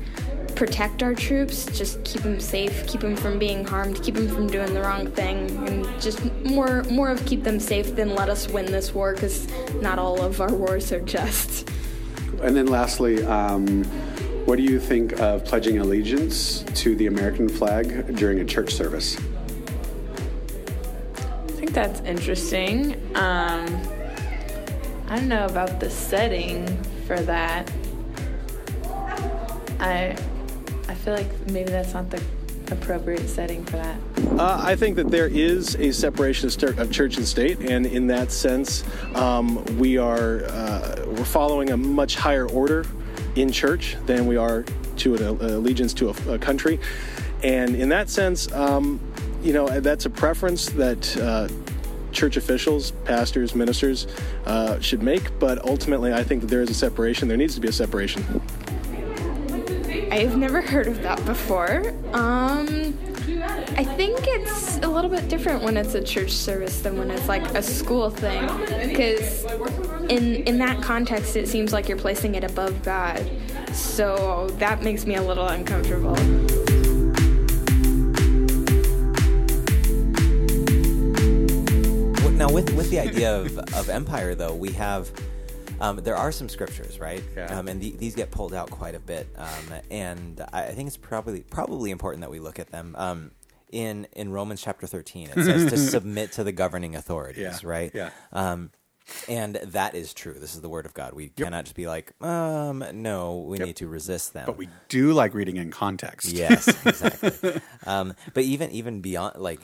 protect our troops, just keep them safe, keep them from being harmed, keep them from doing the wrong thing, and just more more of keep them safe than let us win this war because not all of our wars are just. And then lastly, um, what do you think of pledging allegiance to the American flag during a church service? That's interesting. Um, I don't know about the setting for that. I I feel like maybe that's not the appropriate setting for that. Uh, I think that there is a separation of, church and state, and in that sense, um, we are uh, we're following a much higher order in church than we are to an allegiance to a, a country, and in that sense, um, you know, that's a preference that. Uh, Church officials, pastors, ministers uh, should make, but ultimately, I think that there is a separation. There needs to be a separation. I've never heard of that before. Um, I think it's a little bit different when it's a church service than when it's like a school thing, because in in that context, it seems like you're placing it above God. So that makes me a little uncomfortable. Now, with with the idea of, of empire, though, we have um, there are some scriptures, right? Yeah. Um, and the, these get pulled out quite a bit, um, and I think it's probably probably important that we look at them. Um, in in Romans chapter thirteen, it says to submit to the governing authorities, Yeah, right? yeah. And that is true. This is the word of God. We cannot just be like, um, no, we need to resist them. But we do like reading in context. Yes, exactly. um, but even even beyond, like,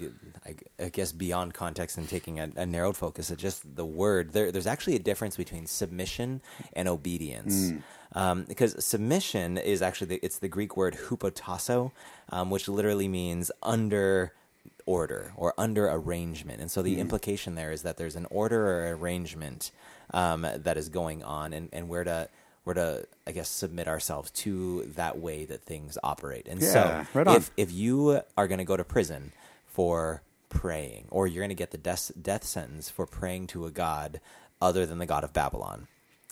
I, I guess beyond context and taking a, a narrowed focus at just the word, there, there's actually a difference between submission and obedience. Um, because submission is actually the, it's the Greek word hupotasso, um, which literally means under order or under arrangement. And so the implication there is that there's an order or arrangement um, that is going on, and, and we're to we're to I guess submit ourselves to that way that things operate. And Yeah, so right if if you are going to go to prison for praying, or you're going to get the death death sentence for praying to a god other than the god of Babylon.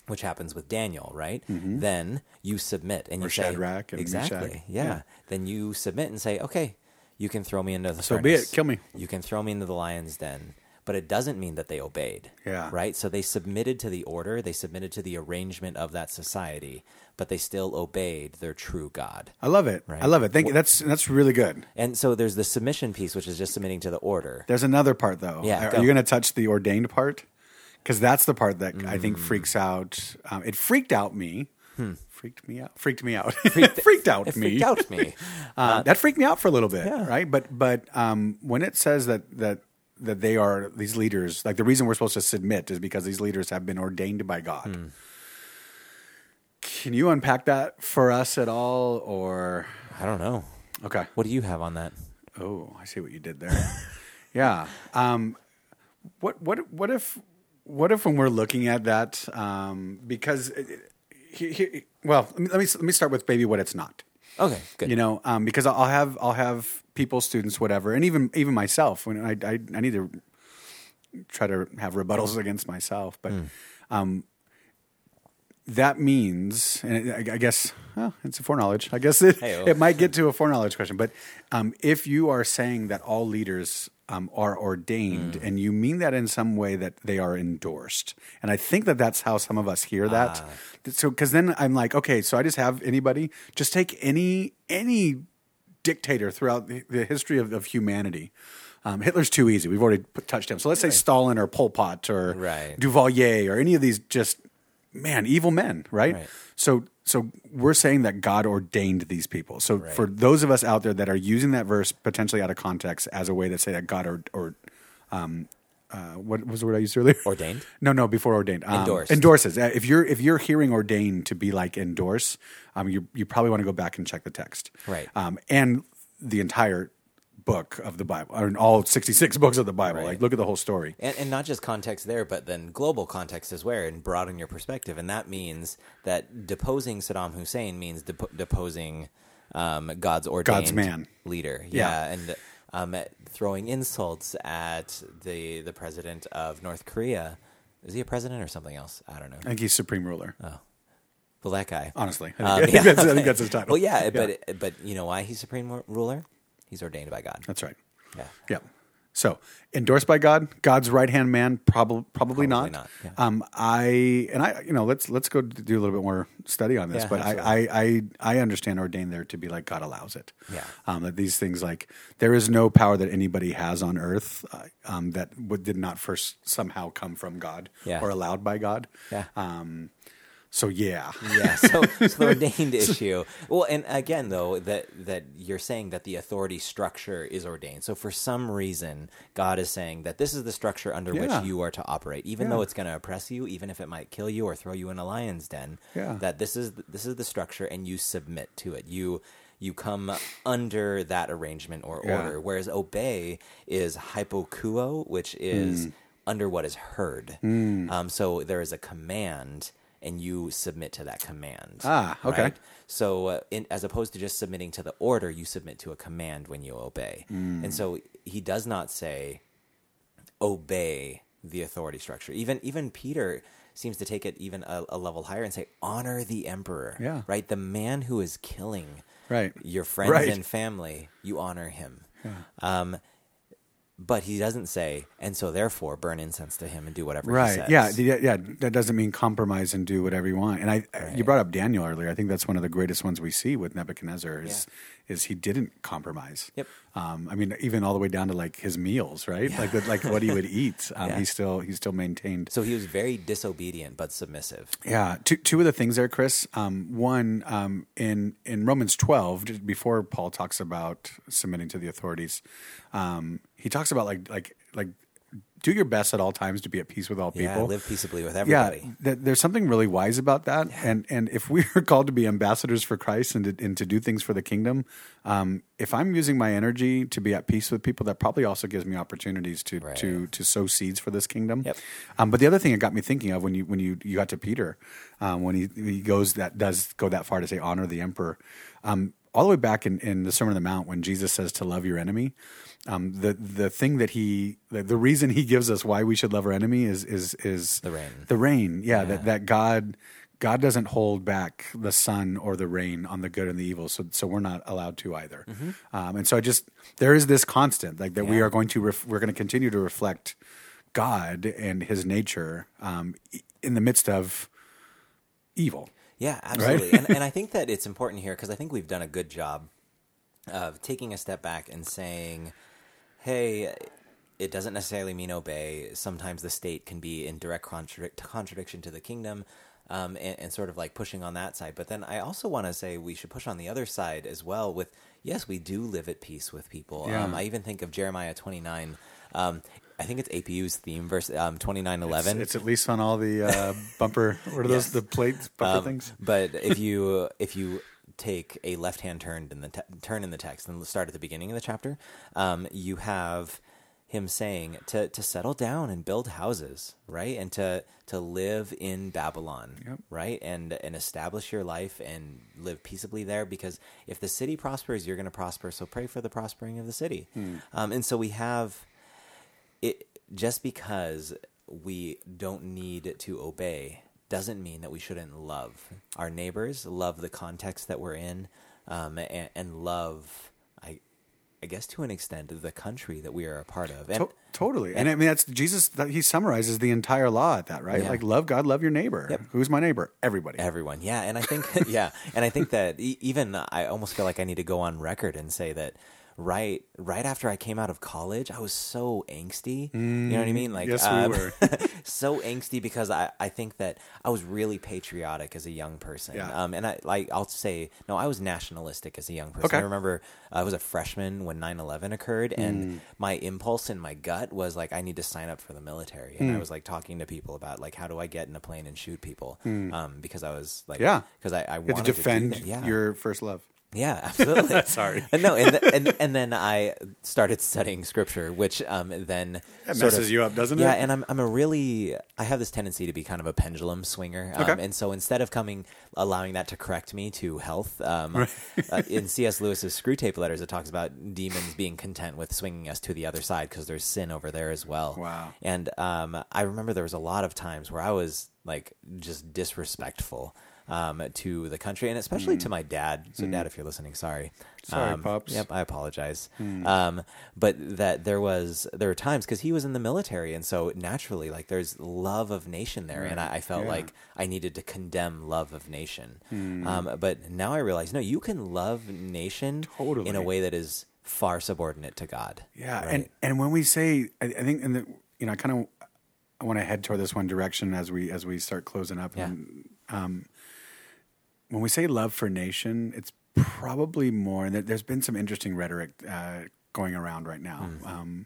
Which happens with Daniel, right? Then you submit and Mm-hmm. Or you say Shadrach and exactly, yeah. Yeah. Then you submit and say, "Okay, you can throw me into the So be it. Kill me." You can throw me into the lion's den." But it doesn't mean that they obeyed. Yeah. Right? So they submitted to the order, they submitted to the arrangement of that society, but they still obeyed their true God. I love it. Right. I love it. Thank you. That's that's really good. And so there's the submission piece, which is just submitting to the order. There's another part though. Yeah, Are, go. you going to touch the ordained part? Because that's the part that I Mm. think freaks out. Um, it freaked out me. Freaked me out. Freaked me out. Freaked- freaked out It me. freaked out me. Uh, that freaked me out for a little bit, Yeah. right? But but um, when it says that that that they are these leaders, like the reason we're supposed to submit is because these leaders have been ordained by God. Hmm. Can you unpack that for us at all, or I don't know. okay? What do you have on that? Oh, I see what you did there. yeah. Um, what what what if what if when we're looking at that um, because it- he, he, well let me, let me let me start with maybe what it's not. Okay, good. You know, um, because I'll have I'll have people, students, whatever, and even even myself when I I, I need to try to have rebuttals against myself, but um, that means, and I, I guess well, it's a foreknowledge. I guess it it might get to a foreknowledge question, but um, if you are saying that all leaders um, are ordained, and you mean that in some way that they are endorsed, and I think that that's how some of us hear that. So, because then I'm like, okay, so I just have anybody, just take any any dictator throughout the, the history of, of humanity. Um, Hitler's too easy. We've already put, touched him. So let's say Stalin or Pol Pot or Right. Duvalier or any of these just man evil men, right? Right. So so we're saying that God ordained these people. So for those of us out there that are using that verse potentially out of context as a way to say that God or or um, uh, what was the word I used earlier? Ordained? No, no, before ordained. Um, Endorsed. Endorses. Uh, If you're if you're hearing ordained to be like endorse, um, you you probably want to go back and check the text, Right. Um, and the entire book of the Bible, or all sixty six books of the Bible. Right. Like, look at the whole story. And, and not just context there, but then global context as well, and broaden your perspective. And that means that deposing Saddam Hussein means depo- deposing um, God's ordained God's man. leader. Yeah. Yeah, and um, throwing insults at the the president of North Korea. Is he a president or something else? I don't know. I think he's supreme ruler. Oh. Well, that guy. Honestly, I think, Um, I think yeah, that's, I think that's his title. Well, yeah, but but you know why he's supreme ruler? He's ordained by God. that's right. Yeah. Yeah. So endorsed by God, God's right hand man, probably probably, not. not, yeah. Um, I and I, you know, let's let's go do a little bit more study on this. Yeah, but I, I I I understand ordained there to be like God allows it. Yeah. Um, that these things like there is no power that anybody has on earth uh, um, that would, did not first somehow come from God Yeah. or allowed by God. Yeah. Um, so yeah. yeah so, so the ordained issue well and again though that that you're saying that the authority structure is ordained so for some reason god is saying that this is the structure under Yeah. which you are to operate even Yeah. though it's going to oppress you even if it might kill you or throw you in a lion's den Yeah. that this is this is the structure and you submit to it you you come under that arrangement or Yeah. order whereas obey is hypokuo which is Hmm. under what is heard um, so there is a command and you submit to that command Ah, okay. right? So, uh, in, as opposed to just submitting to the order, you submit to a command when you obey. Mm. And so, he does not say obey the authority structure. Even even Peter seems to take it even a, a level higher and say honor the emperor. Yeah. right. The man who is killing Right. your friends Right. and family, you honor him. Um, but he doesn't say, and so therefore burn incense to him and do whatever he Right. says. Yeah. Yeah. Yeah. That doesn't mean compromise and do whatever you want. And I, you brought up Daniel earlier. I think that's one of the greatest ones we see with Nebuchadnezzar is, is he didn't compromise. Yep. Um, I mean, even all the way down to like his meals, right? Like, the, like what he would eat. Um, Yeah. He still, he still maintained. So he was very disobedient but submissive. Yeah, two two of the things there, Chris. Um, one um, in in Romans twelve, before Paul talks about submitting to the authorities, um, he talks about like like like do your best at all times to be at peace with all people. Yeah, live peaceably with everybody. Yeah, th- there's something really wise about that, and and if we are called to be ambassadors for Christ and to, and to do things for the kingdom, um, if I'm using my energy to be at peace with people, that probably also gives me opportunities to Right. to to sow seeds for this kingdom. Yep. Um, but the other thing it got me thinking of when you when you, you got to Peter, um, when he he goes that does go that far to say honor the emperor, um, all the way back in, in the Sermon on the Mount when Jesus says to love your enemy, um, the the thing that he the, the reason he gives us why we should love our enemy is is is The rain. the rain. Yeah, Yeah. that that God. God doesn't hold back the sun or the rain on the good and the evil, so so we're not allowed to either. Um, and so I just there is this constant like that we Mm-hmm. Are going to ref, we're going to continue to reflect God and His nature um, in the midst of evil. Yeah, absolutely. and, and I think that it's important here because I think we've done a good job of taking a step back and saying, hey, it doesn't necessarily mean obey. Sometimes the state can be in direct contradic- contradiction to the kingdom. Um, and, and sort of like pushing on that side. But then I also want to say we should push on the other side as well with, yes, we do live at peace with people. Yeah. Um, I even think of Jeremiah 29. Um, I think it's APU's theme, verse um, 2911. It's, it's at least on all the uh, bumper. What are those? The plates, bumper Um, things. But if you if you take a left hand turn in the te- turn in the text and start at the beginning of the chapter, um, you have him saying to to settle down and build houses, right, and to to live in Babylon, Yep. right, and and establish your life and live peaceably there. Because if the city prospers, you're going to prosper. So pray for the prospering of the city. Um, and so we have it just because we don't need to obey doesn't mean that we shouldn't love our neighbors, love the context that we're in, um, and, and love, I, I guess, to an extent, the country that we are a part of. And To- totally. And, I mean, that's Jesus. That he summarizes the entire law at that, right? Yeah. Like, love God, love your neighbor. Yep. Who's my neighbor? Everybody. Everyone, yeah, and I think, yeah, and I think that even I almost feel like I need to go on record and say that right, right after I came out of college, I was so angsty. you know what I mean? Like, yes, we um, were. so angsty because I, I think that I was really patriotic as a young person. Yeah. Um, and I like I'll say no, I was nationalistic as a young person. Okay. I remember I was a freshman when 9/11 occurred, and Mm. my impulse in my gut was like I need to sign up for the military. And I Mm. was like talking to people about like how do I get in a plane and shoot people? Um, because I was like Mm. Yeah. because I, I wanted to defend that. Yeah. your first love. Yeah, absolutely. Sorry. And no, and, th- and and then I started studying scripture, which um, then That messes of- you up, doesn't yeah, it? Yeah, and I'm I'm a really I have this tendency to be kind of a pendulum swinger, um, Okay. and so instead of coming allowing that to correct me to health, um, uh, in C.S. Lewis's Screwtape Letters, it talks about demons being content with swinging us to the other side because there's sin over there as well. Wow. And um, I remember there was a lot of times where I was like just disrespectful um, to the country and especially to my dad. So, dad, if you're listening, sorry. Mm. Sorry, um, Pops. Mm. Yep, I apologize. Um, but that there was there were times because he was in the military, and so naturally, like there's love of nation there, and I, I felt Yeah. like I needed to condemn love of nation. Mm. Um, but now I realize, no, you can love nation totally. in a way that is far subordinate to God. Yeah, right? and and when we say, I, I think, and the, you know, I kind of, I want to head toward this one direction as we as we start closing up. Yeah. And, um, when we say love for nation, it's probably more. And there- there's been some interesting rhetoric uh, going around right now. Hmm. Um,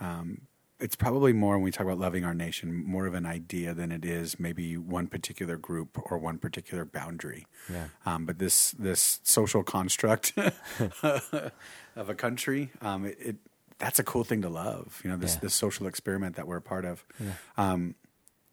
um, it's probably more when we talk about loving our nation, more of an idea than it is maybe one particular group or one particular boundary. Yeah. Um, but this this social construct of a country, um, it, it that's a cool thing to love. You know, this Yeah. this social experiment that we're a part of. Um,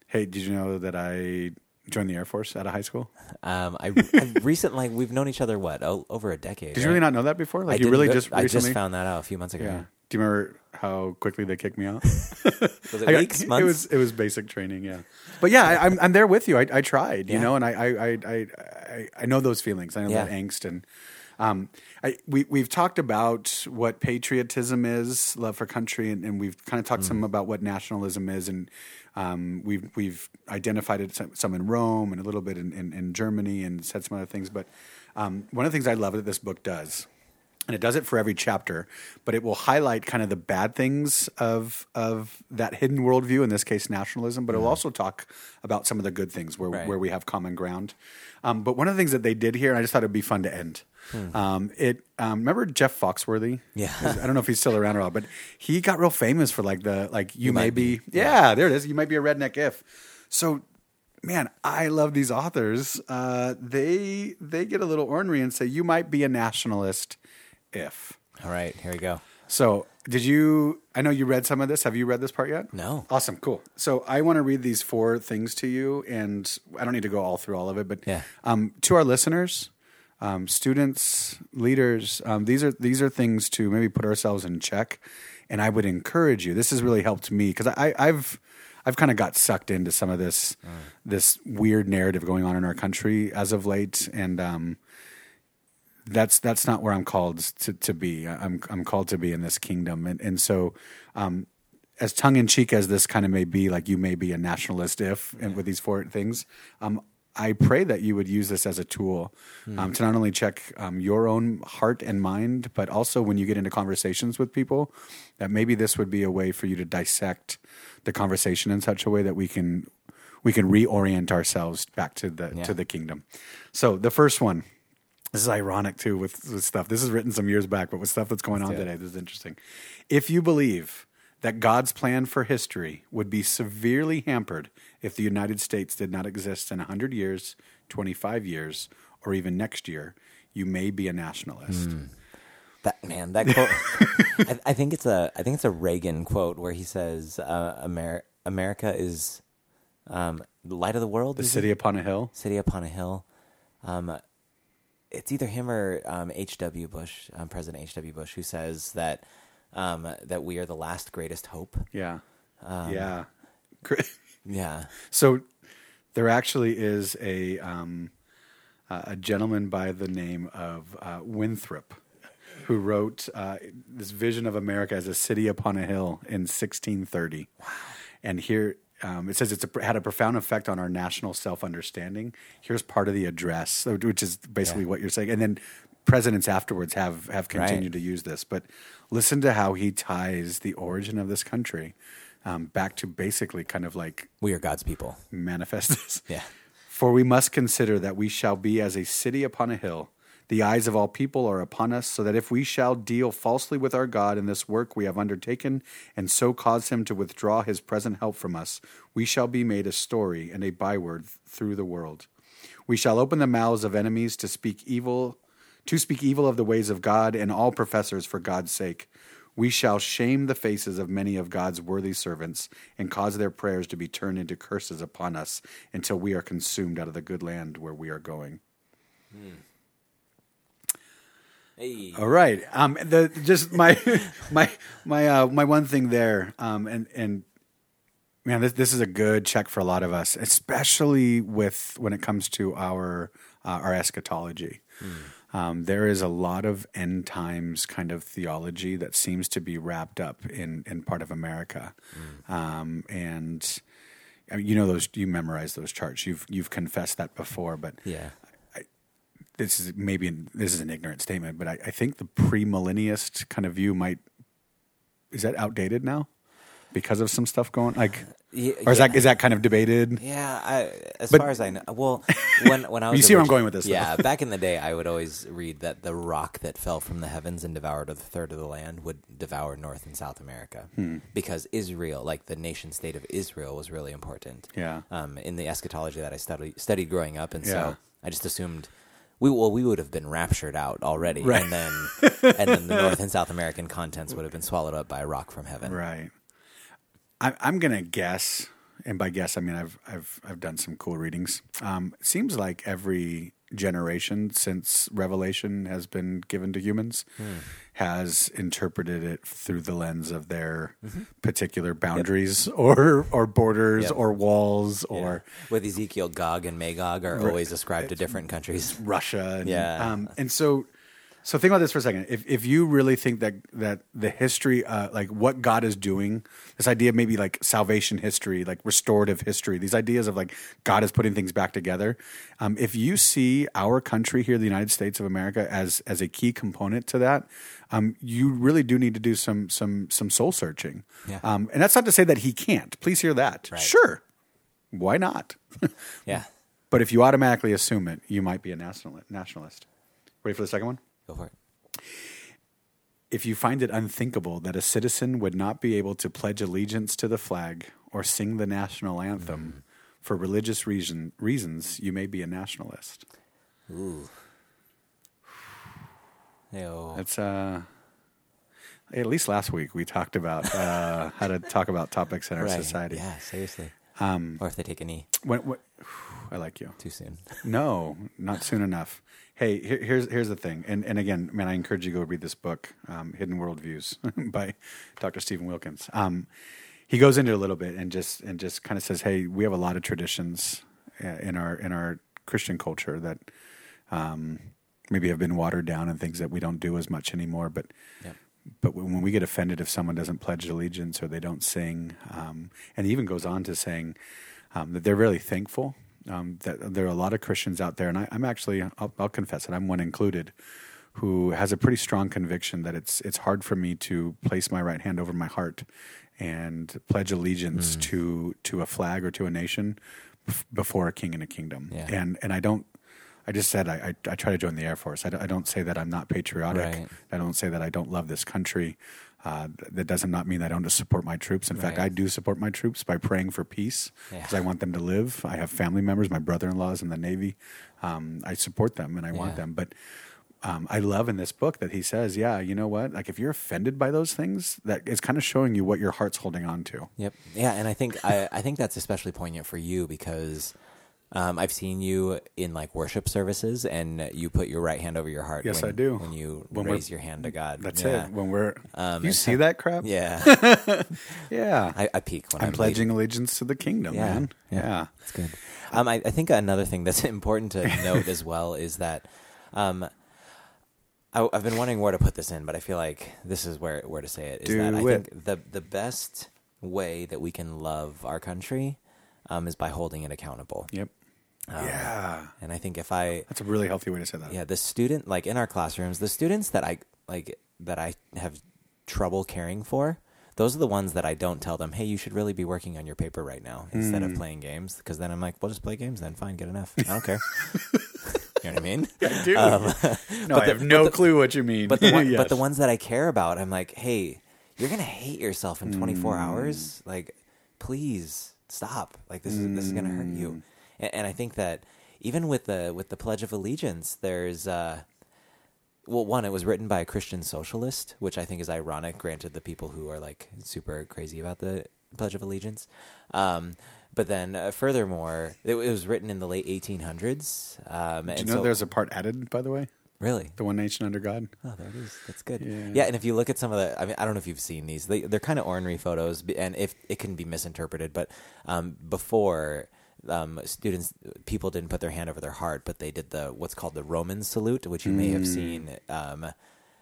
hey, did you know that I joined the Air Force out of high school? Um, I, I recently we've known each other what o- over a decade. Did you right? really not know that before? Like I you didn't really go- just I recently? just found that out a few months ago. Yeah. Do you remember how quickly they kicked me out? Was it I got- weeks, months? It was it was basic training, yeah. But yeah, I, I'm I'm there with you. I, I tried, you Yeah. know, and I I, I I I I know those feelings. I know that Yeah. angst, and Um, I, we we've talked about what patriotism is, love for country, and, and we've kind of talked some about what nationalism is, and um, we've we've identified it some, some in Rome and a little bit in, in, in Germany, and said some other things. But um, one of the things I love that this book does and it does it for every chapter, but it will highlight kind of the bad things of of that hidden worldview. In this case, nationalism, but it will also talk about some of the good things where Right. where we have common ground. Um, but one of the things that they did here, and I just thought it'd be fun to end. Um, it um, remember Jeff Foxworthy? Yeah. I don't know if he's still around or not, but he got real famous for like the like you, may might be, be. yeah, there it is. You might be a redneck if. So man, I love these authors. Uh, they they get a little ornery and say you might be a nationalist if. All right, here we go. So, did you? I know you read some of this. Have you read this part yet? No. Awesome, cool. So, I want to read these four things to you, and I don't need to go all through all of it, but Yeah. um, to our listeners, um, students, leaders, um, these are these are things to maybe put ourselves in check. And I would encourage you. This has really helped me because I, I've I've kind of got sucked into some of this this weird narrative going on in our country as of late, and um, that's that's not where I'm called to, to be. I'm I'm called to be in this kingdom, and and so, um, as tongue in cheek as this kind of may be, like you may be a nationalist if and with these four things, um, I pray that you would use this as a tool um, to not only check um, your own heart and mind, but also when you get into conversations with people, that maybe this would be a way for you to dissect the conversation in such a way that we can we can reorient ourselves back to the Yeah. to the kingdom. So the first one. This is ironic too with, with stuff. This is written some years back, but with stuff that's going on today, this is interesting. If you believe that God's plan for history would be severely hampered if the United States did not exist in 100 years, 25 years, or even next year, you may be a nationalist. That man, that quote. I, I think it's a. I think it's a Reagan quote where he says, uh, Amer- "America is um, the light of the world." The is it? city upon a hill. city upon a hill. Um, it's either him or um, H.W. Bush, um, President H.W. Bush, who says that um, that we are the last greatest hope. Yeah. Um, yeah. Yeah, So there actually is a um, uh, a gentleman by the name of uh, Winthrop who wrote uh, this vision of America as a city upon a hill in 1630. Wow. And here um, it says it's a, had a profound effect on our national self understanding. Here's part of the address, which is basically Yeah. what you're saying. And then presidents afterwards have have continued Right. to use this. But listen to how he ties the origin of this country um, back to basically kind of like we are God's people. manifest this. Yeah. For we must consider that we shall be as a city upon a hill. The eyes of all people are upon us, so that if we shall deal falsely with our God in this work we have undertaken, and so cause him to withdraw his present help from us, we shall be made a story and a byword through the world. We shall open the mouths of enemies to speak evil, to speak evil of the ways of God and all professors for God's sake. We shall shame the faces of many of God's worthy servants and cause their prayers to be turned into curses upon us until we are consumed out of the good land where we are going. Hey. All right. Um, the just my my my uh, my one thing there. Um, and and man, this this is a good check for a lot of us, especially with when it comes to our uh, our eschatology. Um, there is a lot of end times kind of theology that seems to be wrapped up in in part of America, um, and. I mean, you know those. You memorize those charts. You've you've confessed that before, but Yeah. this is maybe this is an ignorant statement, but I, I think the premillennialist kind of view might is that outdated now because of some stuff going like, Ye- or is yeah. that is that kind of debated? Yeah, I, as But- far as I know, well, when when I was You see where I'm going with this, though. Yeah, back in the day, I would always read that the rock that fell from the heavens and devoured a third of the land would devour North and South America Hmm. because Israel, like the nation state of Israel, was really important. Yeah. um, in the eschatology that I studied studied growing up, and Yeah. so I just assumed. We, well, we would have been raptured out already, Right. and then and then the North and South American contents would have been swallowed up by a rock from heaven. Right. I, I'm gonna guess, and by guess I mean I've I've I've done some cool readings. Um, it seems like every generation since Revelation has been given to humans has interpreted it through the lens of their particular boundaries or or borders Yep. or walls Yeah. or with Ezekiel, Gog and Magog are always ascribed to different countries. Russia. And, Yeah. Um, and so So think about this for a second. If if you really think that that the history, uh, like what God is doing, this idea of maybe like salvation history, like restorative history, these ideas of like God is putting things back together. Um, if you see our country here, the United States of America, as as a key component to that, um, you really do need to do some some some soul searching. Yeah. Um, and that's not to say that He can't. Please hear that. Right. Sure, why not? Yeah. but if you automatically assume it, you might be a national nationalist. Ready for the second one? Go for it. if you find it unthinkable that a citizen would not be able to pledge allegiance to the flag or sing the national anthem for religious reason, reasons, you may be a nationalist. Ooh. Ew. That's uh, at least last week we talked about uh, how to talk about topics in our Right. society. Yeah, seriously. Um, Or if they take a knee when, when, I like you. too soon. No, not soon enough. Hey, here, here's here's the thing, and and again, man, I encourage you to go read this book, um, Hidden Worldviews by Dr. Stephen Wilkens. Um, he goes into it a little bit and just and just kind of says, hey, we have a lot of traditions uh, in our in our Christian culture that um, maybe have been watered down and things that we don't do as much anymore, but. Yep. But when when we get offended if someone doesn't pledge allegiance or they don't sing, um, and he even goes on to saying um, that they're really thankful um, that there are a lot of Christians out there, and I, I'm actually, I'll, I'll confess it, I'm one included, who has a pretty strong conviction that it's it's hard for me to place my right hand over my heart and pledge allegiance Mm. to to a flag or to a nation before a king and a kingdom. Yeah. And and I don't. I just said I, I, I try to join the Air Force. I, don't- don't say that I'm not patriotic. Right. I don't say that I don't love this country. Uh, that doesn't not mean that I don't support my troops. In fact, I do support my troops by praying for peace Yeah. because I want them to live. I have family members. My brother-in-law is in the Navy. Um, I support them and I want them. But um, I love in this book that he says, "Yeah, you know what? Like if you're offended by those things, that is kind of showing you what your heart's holding on to." Yep. Yeah, and I think I, I think that's especially poignant for you because um, I've seen you in like worship services, and you put your right hand over your heart. Yes, when, I do. When you When raise your hand to God. That's Yeah. it. When we're Um, you see so- that crap? Yeah, yeah. I, I peek when I'm I'm pledging leading. allegiance to the kingdom, Yeah, man. yeah. yeah. That's good. Um, I, I think another thing that's important to note as well is that um, I, I've been wondering where to put this in, but I feel like this is where where to say it. Is that I Do it. think the the best way that we can love our country um, is by holding it accountable. Yep. Um, yeah. And I think if I That's a really healthy way to say that. yeah the student like in our classrooms the students that i like that i have trouble caring for those are the ones that i don't tell them hey you should really be working on your paper right now instead Hmm. of playing games because then i'm like well just play games then fine get enough i don't care you know what i mean I do. Um, no, but I have no the- clue what you mean. but the, one, Yes. but the ones that i care about i'm like hey you're gonna hate yourself in 24 Hmm. hours like please stop like this is this is gonna hurt you and, and i think that even with the with the pledge of allegiance there's uh well one it was written by a christian socialist which i think is ironic granted the people who are like super crazy about the pledge of allegiance um but then uh, furthermore it, it was written in the late 1800s um Do you know so there's a part added, by the way? really The one nation under God. Oh, there it is. That's good. Yeah. Yeah. and if you look at some of the, I mean, I don't know if you've seen these. They, they're kind of ornery photos, and if it can be misinterpreted, but um, before um, students, people didn't put their hand over their heart, but they did the what's called the Roman salute, which you may have seen. Um,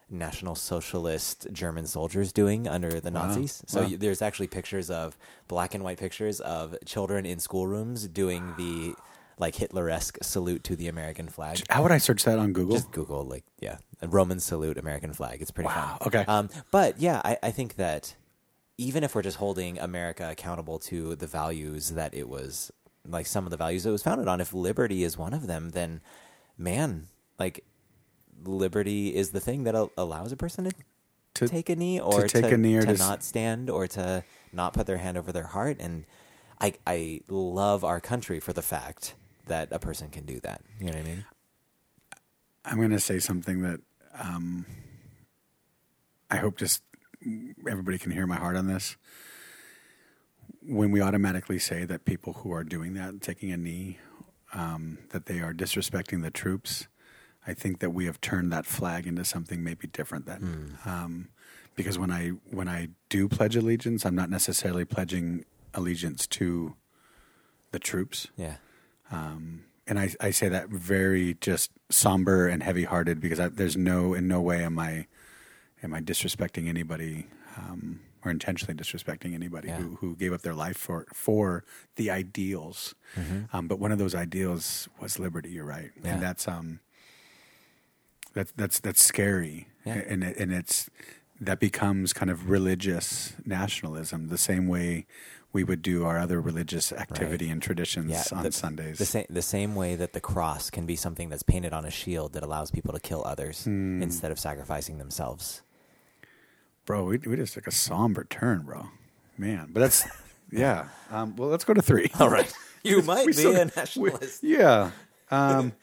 National Socialist German soldiers doing under the Nazis. So Wow. you, there's actually pictures of black and white pictures of children in schoolrooms doing the like Hitler-esque salute to the American flag. How would I search that on Google? Just Google like yeah, Roman salute American flag. It's pretty Wow, fun. okay. Um, but yeah, I, I think that even if we're just holding America accountable to the values that it was like some of the values it was founded on, if liberty is one of them, then man, like liberty is the thing that al- allows a person to, To- take a knee or to, take a knee or to to not stand or to not put their hand over their heart and I I love our country for the fact that a person can do that. You know what I mean? I'm going to say something that um, I hope just everybody can hear my heart on this. When we automatically say that people who are doing that, taking a knee, um, that they are disrespecting the troops, I think that we have turned that flag into something maybe different then. Um, because when I when I do pledge allegiance, I'm not necessarily pledging allegiance to the troops Yeah. and I, I say that very just somber and heavy hearted because I, there's no in no way am I am I disrespecting anybody um, or intentionally disrespecting anybody Yeah. who, who gave up their life for for the ideals. Um, but one of those ideals was liberty. You're right, Yeah. and that's um that's that's that's scary, Yeah. and it, and it's that becomes kind of religious nationalism, the same way we would do our other religious activity and traditions on the, Sundays. The same the same way that the cross can be something that's painted on a shield that allows people to kill others Hmm. instead of sacrificing themselves. Bro, we, we just took a somber turn, bro. Man, but that's yeah. Um, well, let's go to three. All right. You might be still- a we- nationalist. yeah. Um,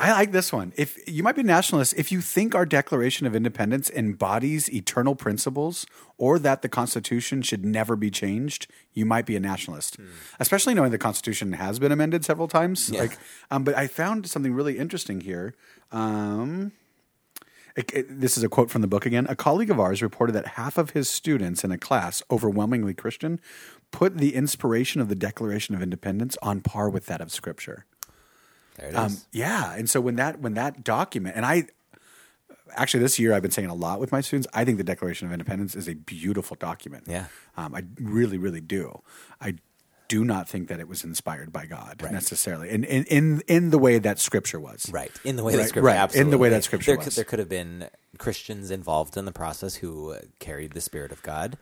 I like this one. If you might be a nationalist, if you think our Declaration of Independence embodies eternal principles, or that the Constitution should never be changed, you might be a nationalist. Especially knowing the Constitution has been amended several times. Yeah. Like, um, but I found something really interesting here. Um, it- it- this is a quote from the book again. A colleague of ours reported that half of his students in a class, overwhelmingly Christian, put the inspiration of the Declaration of Independence on par with that of Scripture. There it is. Um, yeah, and so when that when that document and I actually this year I've been saying a lot with my students. I think the Declaration of Independence is a beautiful document. Yeah. um, I really really do. I do not think that it was inspired by God Right. necessarily, in, in in in the way that Scripture was. Right. In the way Right, that scripture right. In the way that scripture there, was. Could, there could have been Christians involved in the process who carried the spirit of God.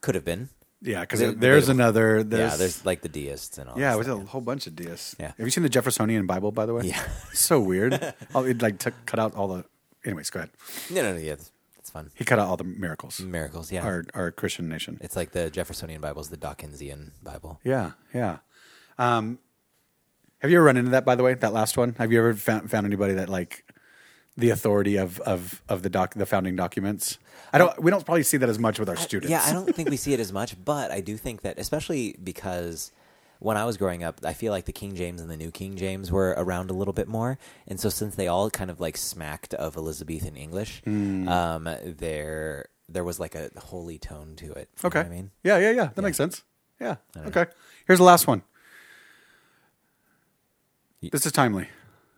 Could have been. Yeah, because there's debatable. another. There's, yeah, there's like the deists and all. Yeah, it was a whole bunch of deists. Yeah. Have you seen the Jeffersonian Bible, by the way? Yeah. so weird. it like took, cut out all the. Anyways, go ahead. No, no, no. Yeah, fun. He cut out all the miracles. Miracles. Yeah. Our our Christian nation. It's like the Jeffersonian Bible's the Dawkinsian Bible. Yeah, yeah. Um, have you ever run into that? By the way, that last one. Have you ever found, found anybody that like the authority of of of the doc the founding documents? I don't. We don't probably see that as much with our students. Yeah, I don't think we see it as much, but I do think that, especially because when I was growing up, I feel like the King James and the New King James were around a little bit more, and so since they all kind of like smacked of Elizabethan English, Hmm. um, there there was like a holy tone to it. You know Okay. what I mean, Yeah, yeah, yeah. That makes sense. Yeah. Okay. Here's the last one. This is timely.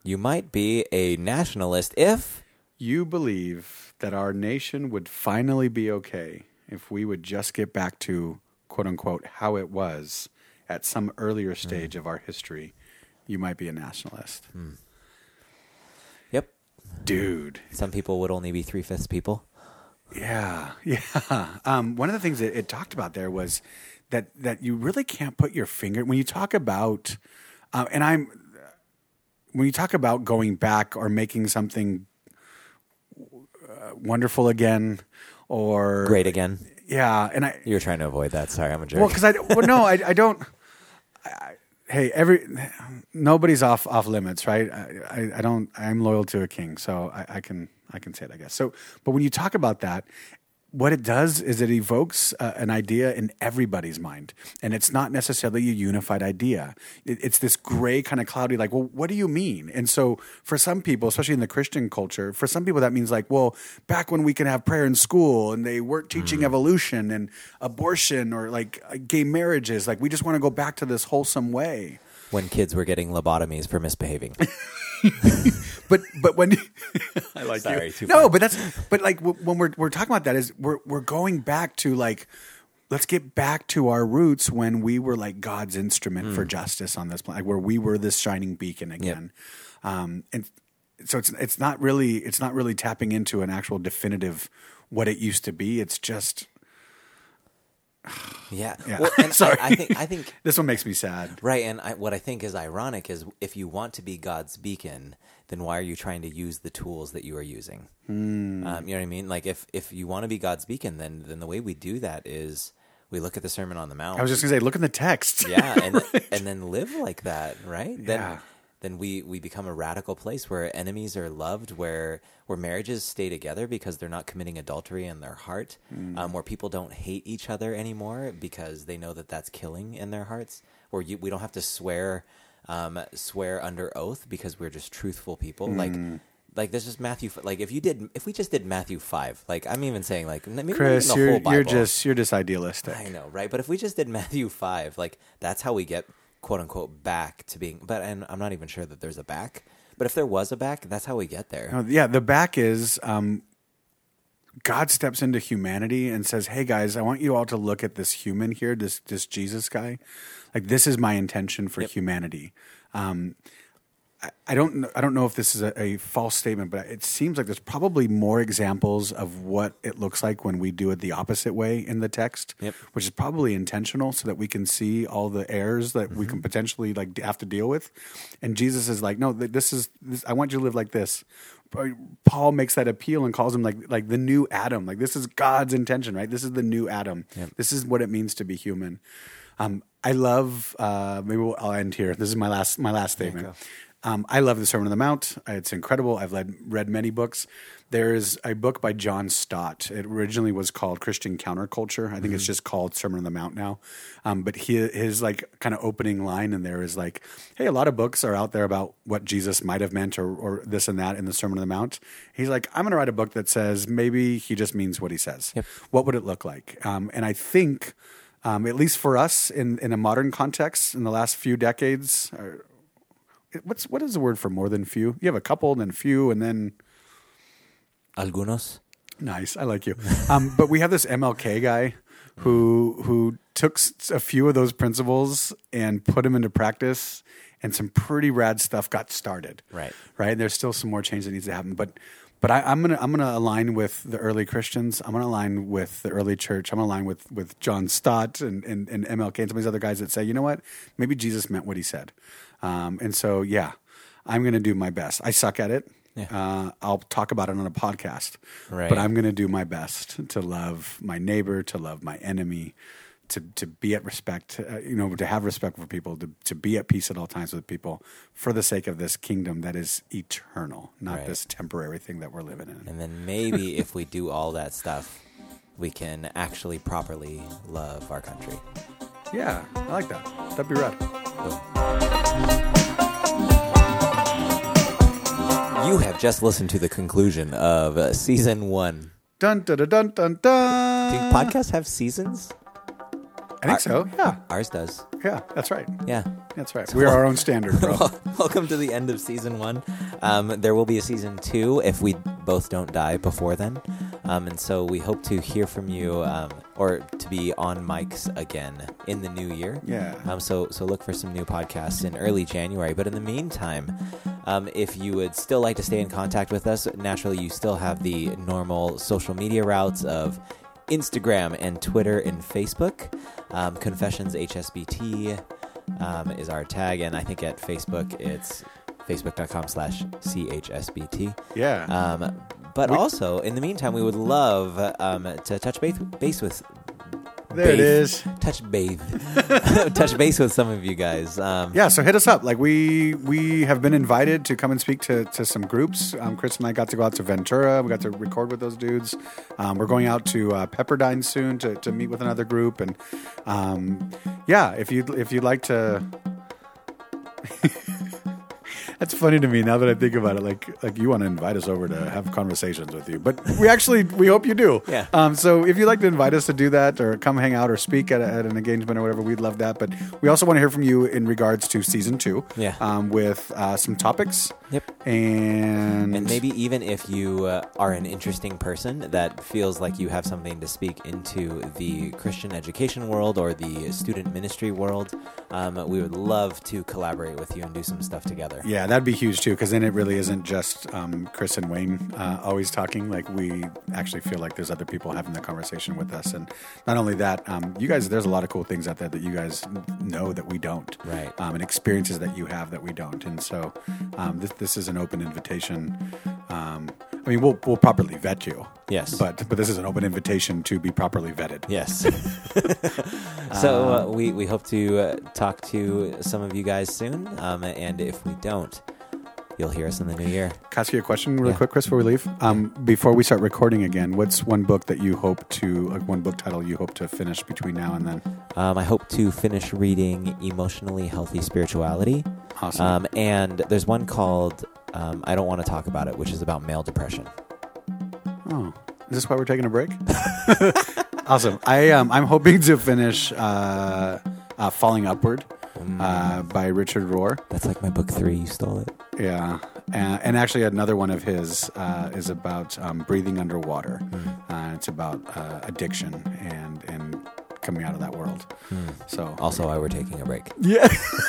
you might be a nationalist if You believe that our nation would finally be okay if we would just get back to quote unquote how it was at some earlier stage of our history. You might be a nationalist. yep, Dude. some people would only be three fifths people. Yeah, yeah. Um, one of the things that it talked about there was that that you really can't put your finger when you talk about, uh, and I'm when you talk about going back or making something uh, wonderful again, or Great again. Yeah, and I You were trying to avoid that. Sorry, I'm a jerk. well because I well no I, I don't. I, I- hey, every nobody's off off limits, right? I, I, I don't. I'm loyal to a king, so I, I can I can say it, I guess. So, but when you talk about that, what it does is it evokes uh, an idea in everybody's mind, and it's not necessarily a unified idea. It, it's this gray kind of cloudy, like, well, what do you mean? And so, for some people, especially in the Christian culture, for some people that means like, well, back when we could have prayer in school, and they weren't teaching evolution and abortion or like gay marriages, like we just want to go back to this wholesome way. When kids were getting lobotomies for misbehaving. But but when I like Sorry, you. no, but that's but like w- when we're we're talking about that is we're we're going back to like let's get back to our roots when we were like God's instrument Hmm. for justice on this planet, like where we were this shining beacon again. Um, and so it's it's not really it's not really tapping into an actual definitive what it used to be. It's just Yeah. Yeah. Well, and Sorry. I, I think I think this one makes me sad. right. And I, what I think is ironic is if you want to be God's beacon, then why are you trying to use the tools that you are using? Hmm. Um, you know what I mean? Like if if you want to be God's beacon, then then the way we do that is we look at the Sermon on the Mount. I was just gonna say, look in the text. yeah, and and then live like that, right? Then Yeah. Then we we become a radical place where enemies are loved, where where marriages stay together because they're not committing adultery in their heart, Mm. um, where people don't hate each other anymore because they know that that's killing in their hearts. Where you, we don't have to swear um, swear under oath because we're just truthful people. Mm. Like. Like this is Matthew. Like if you did, if we just did Matthew five, like I'm even saying, like maybe Chris, you're you're just you're just idealistic. I know, right? But if we just did Matthew 5, like that's how we get quote unquote back to being. But and I'm not even sure that there's a back. But if there was a back, that's how we get there. No, yeah, the back is um, God steps into humanity and says, "Hey guys, I want you all to look at this human here, this this Jesus guy. Like this is my intention for humanity." Um, I, don't I don't know if this is a, a false statement, but it seems like there's probably more examples of what it looks like when we do it the opposite way in the text, Yep. which is probably intentional so that we can see all the errors that we Mm-hmm. can potentially like have to deal with. And Jesus is like, "No, this is this, I want you to live like this." Paul makes that appeal and calls him like like the new Adam. Like this is God's intention, right? This is the new Adam. This is what it means to be human. Um, I love. Uh, maybe we'll, I'll end here. This is my last my last statement. Um, I love the Sermon on the Mount. It's incredible. I've read read many books. There is a book by John Stott. It originally was called Christian Counterculture. I think it's just called Sermon on the Mount now. Um, but he, his like kind of opening line in there is like, "Hey, a lot of books are out there about what Jesus might have meant or, or this and that in the Sermon on the Mount." He's like, "I'm going to write a book that says maybe he just means what he says. Yep. What would it look like?" Um, and I think, um, at least for us in in a modern context, in the last few decades, or, what's what is the word for more than few? You have a couple, and then few, and then Algunos. nice. I like you. Um, but we have this MLK guy who who took a few of those principles and put them into practice, and some pretty rad stuff got started. Right. right. And there's still some more change that needs to happen, but. But I, I'm gonna I'm gonna align with the early Christians. I'm gonna align with the early church. I'm gonna align with with John Stott and, and, and MLK and some of these other guys that say, you know what, maybe Jesus meant what he said. Um, and so yeah, I'm gonna do my best. I suck at it. Yeah. Uh, I'll talk about it on a podcast. Right. But I'm going to do my best to love my neighbor, to love my enemy, to to be at respect, uh, you know, to have respect for people, to to be at peace at all times with people, for the sake of this kingdom that is eternal, not Right. this temporary thing that we're living in. And then maybe if we do all that stuff, we can actually properly love our country. Yeah, I like that. That'd be rad. You have just listened to the conclusion of uh, season one. Dun dun dun dun dun. Do podcasts have seasons? I think so. Yeah, Ours does. yeah, that's right. Yeah. That's right. We're our own standard, bro. Welcome to the end of season one. Um, there will be a season two if we both don't die before then. Um, and so we hope to hear from you um, or to be on mics again in the new year. Yeah. Um, so, so look for some new podcasts in early January. But in the meantime, um, if you would still like to stay in contact with us, naturally you still have the normal social media routes of Instagram and Twitter and Facebook. Um, Confessions HSBT um, is our tag, and I think at Facebook it's facebook.com slash chsbt. Yeah. Um, but also, in the meantime, we would love um, to touch base, base with. There it bathe- is. Touch base, touch base with some of you guys. Um, Yeah, so hit us up. Like we we have been invited to come and speak to, to some groups. Um, Chris and I got to go out to Ventura. We got to record with those dudes. Um, we're going out to uh, Pepperdine soon to, to meet with another group. And um, yeah, if you if you'd like to. That's funny to me now that I think about it. Like, like you want to invite us over to have conversations with you, but we actually we hope you do. Yeah. Um, so if you'd like to invite us to do that, or come hang out, or speak at, a, at an engagement or whatever, we'd love that. But we also want to hear from you in regards to season two. Yeah. Um, with uh, some topics. Yep. And And maybe even if you uh, are an interesting person that feels like you have something to speak into the Christian education world or the student ministry world, um, we would love to collaborate with you and do some stuff together. Yeah, that'd be huge too, because then it really isn't just um, Chris and Wayne uh, always talking. Like we actually feel like there's other people having the conversation with us, and not only that, um, you guys, there's a lot of cool things out there that you guys know that we don't, Right. Um, and experiences that you have that we don't, and so um, this this is an open invitation. I mean, we'll we'll properly vet you, Yes. but but this is an open invitation to be properly vetted. Yes. so uh, we, we hope to uh, talk to some of you guys soon. Um, and if we don't, you'll hear us in the new year. Can I ask you a question really Yeah. quick, Chris, before we leave? Um, before we start recording again, what's one book that you hope to, like one book title you hope to finish between now and then? Um, I hope to finish reading Emotionally Healthy Spirituality. Awesome. Um, and there's one called um, I Don't Want to Talk About It, which is about male depression. oh, is this why we're taking a break? awesome. I um, I'm hoping to finish uh, uh, Falling Upward. Uh, by Richard Rohr. That's like my book three. You stole it. Yeah, and, and actually another one of his uh, is about um, breathing underwater. Uh, it's about uh, addiction and and coming out of that world. So Also, why we're taking a break. yeah,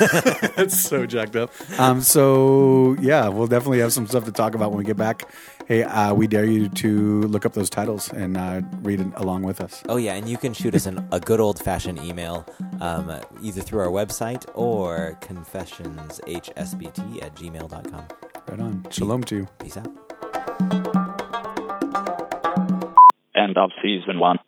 that's so jacked up. Um, so yeah, we'll definitely have some stuff to talk about when we get back. Hey, uh, we dare you to look up those titles and uh, read it along with us. Oh yeah, and you can shoot us an, a good old fashioned email, um, either through our website or confessionshsbt at gmail.com. Right on. Shalom to you. Peace out. End of season one.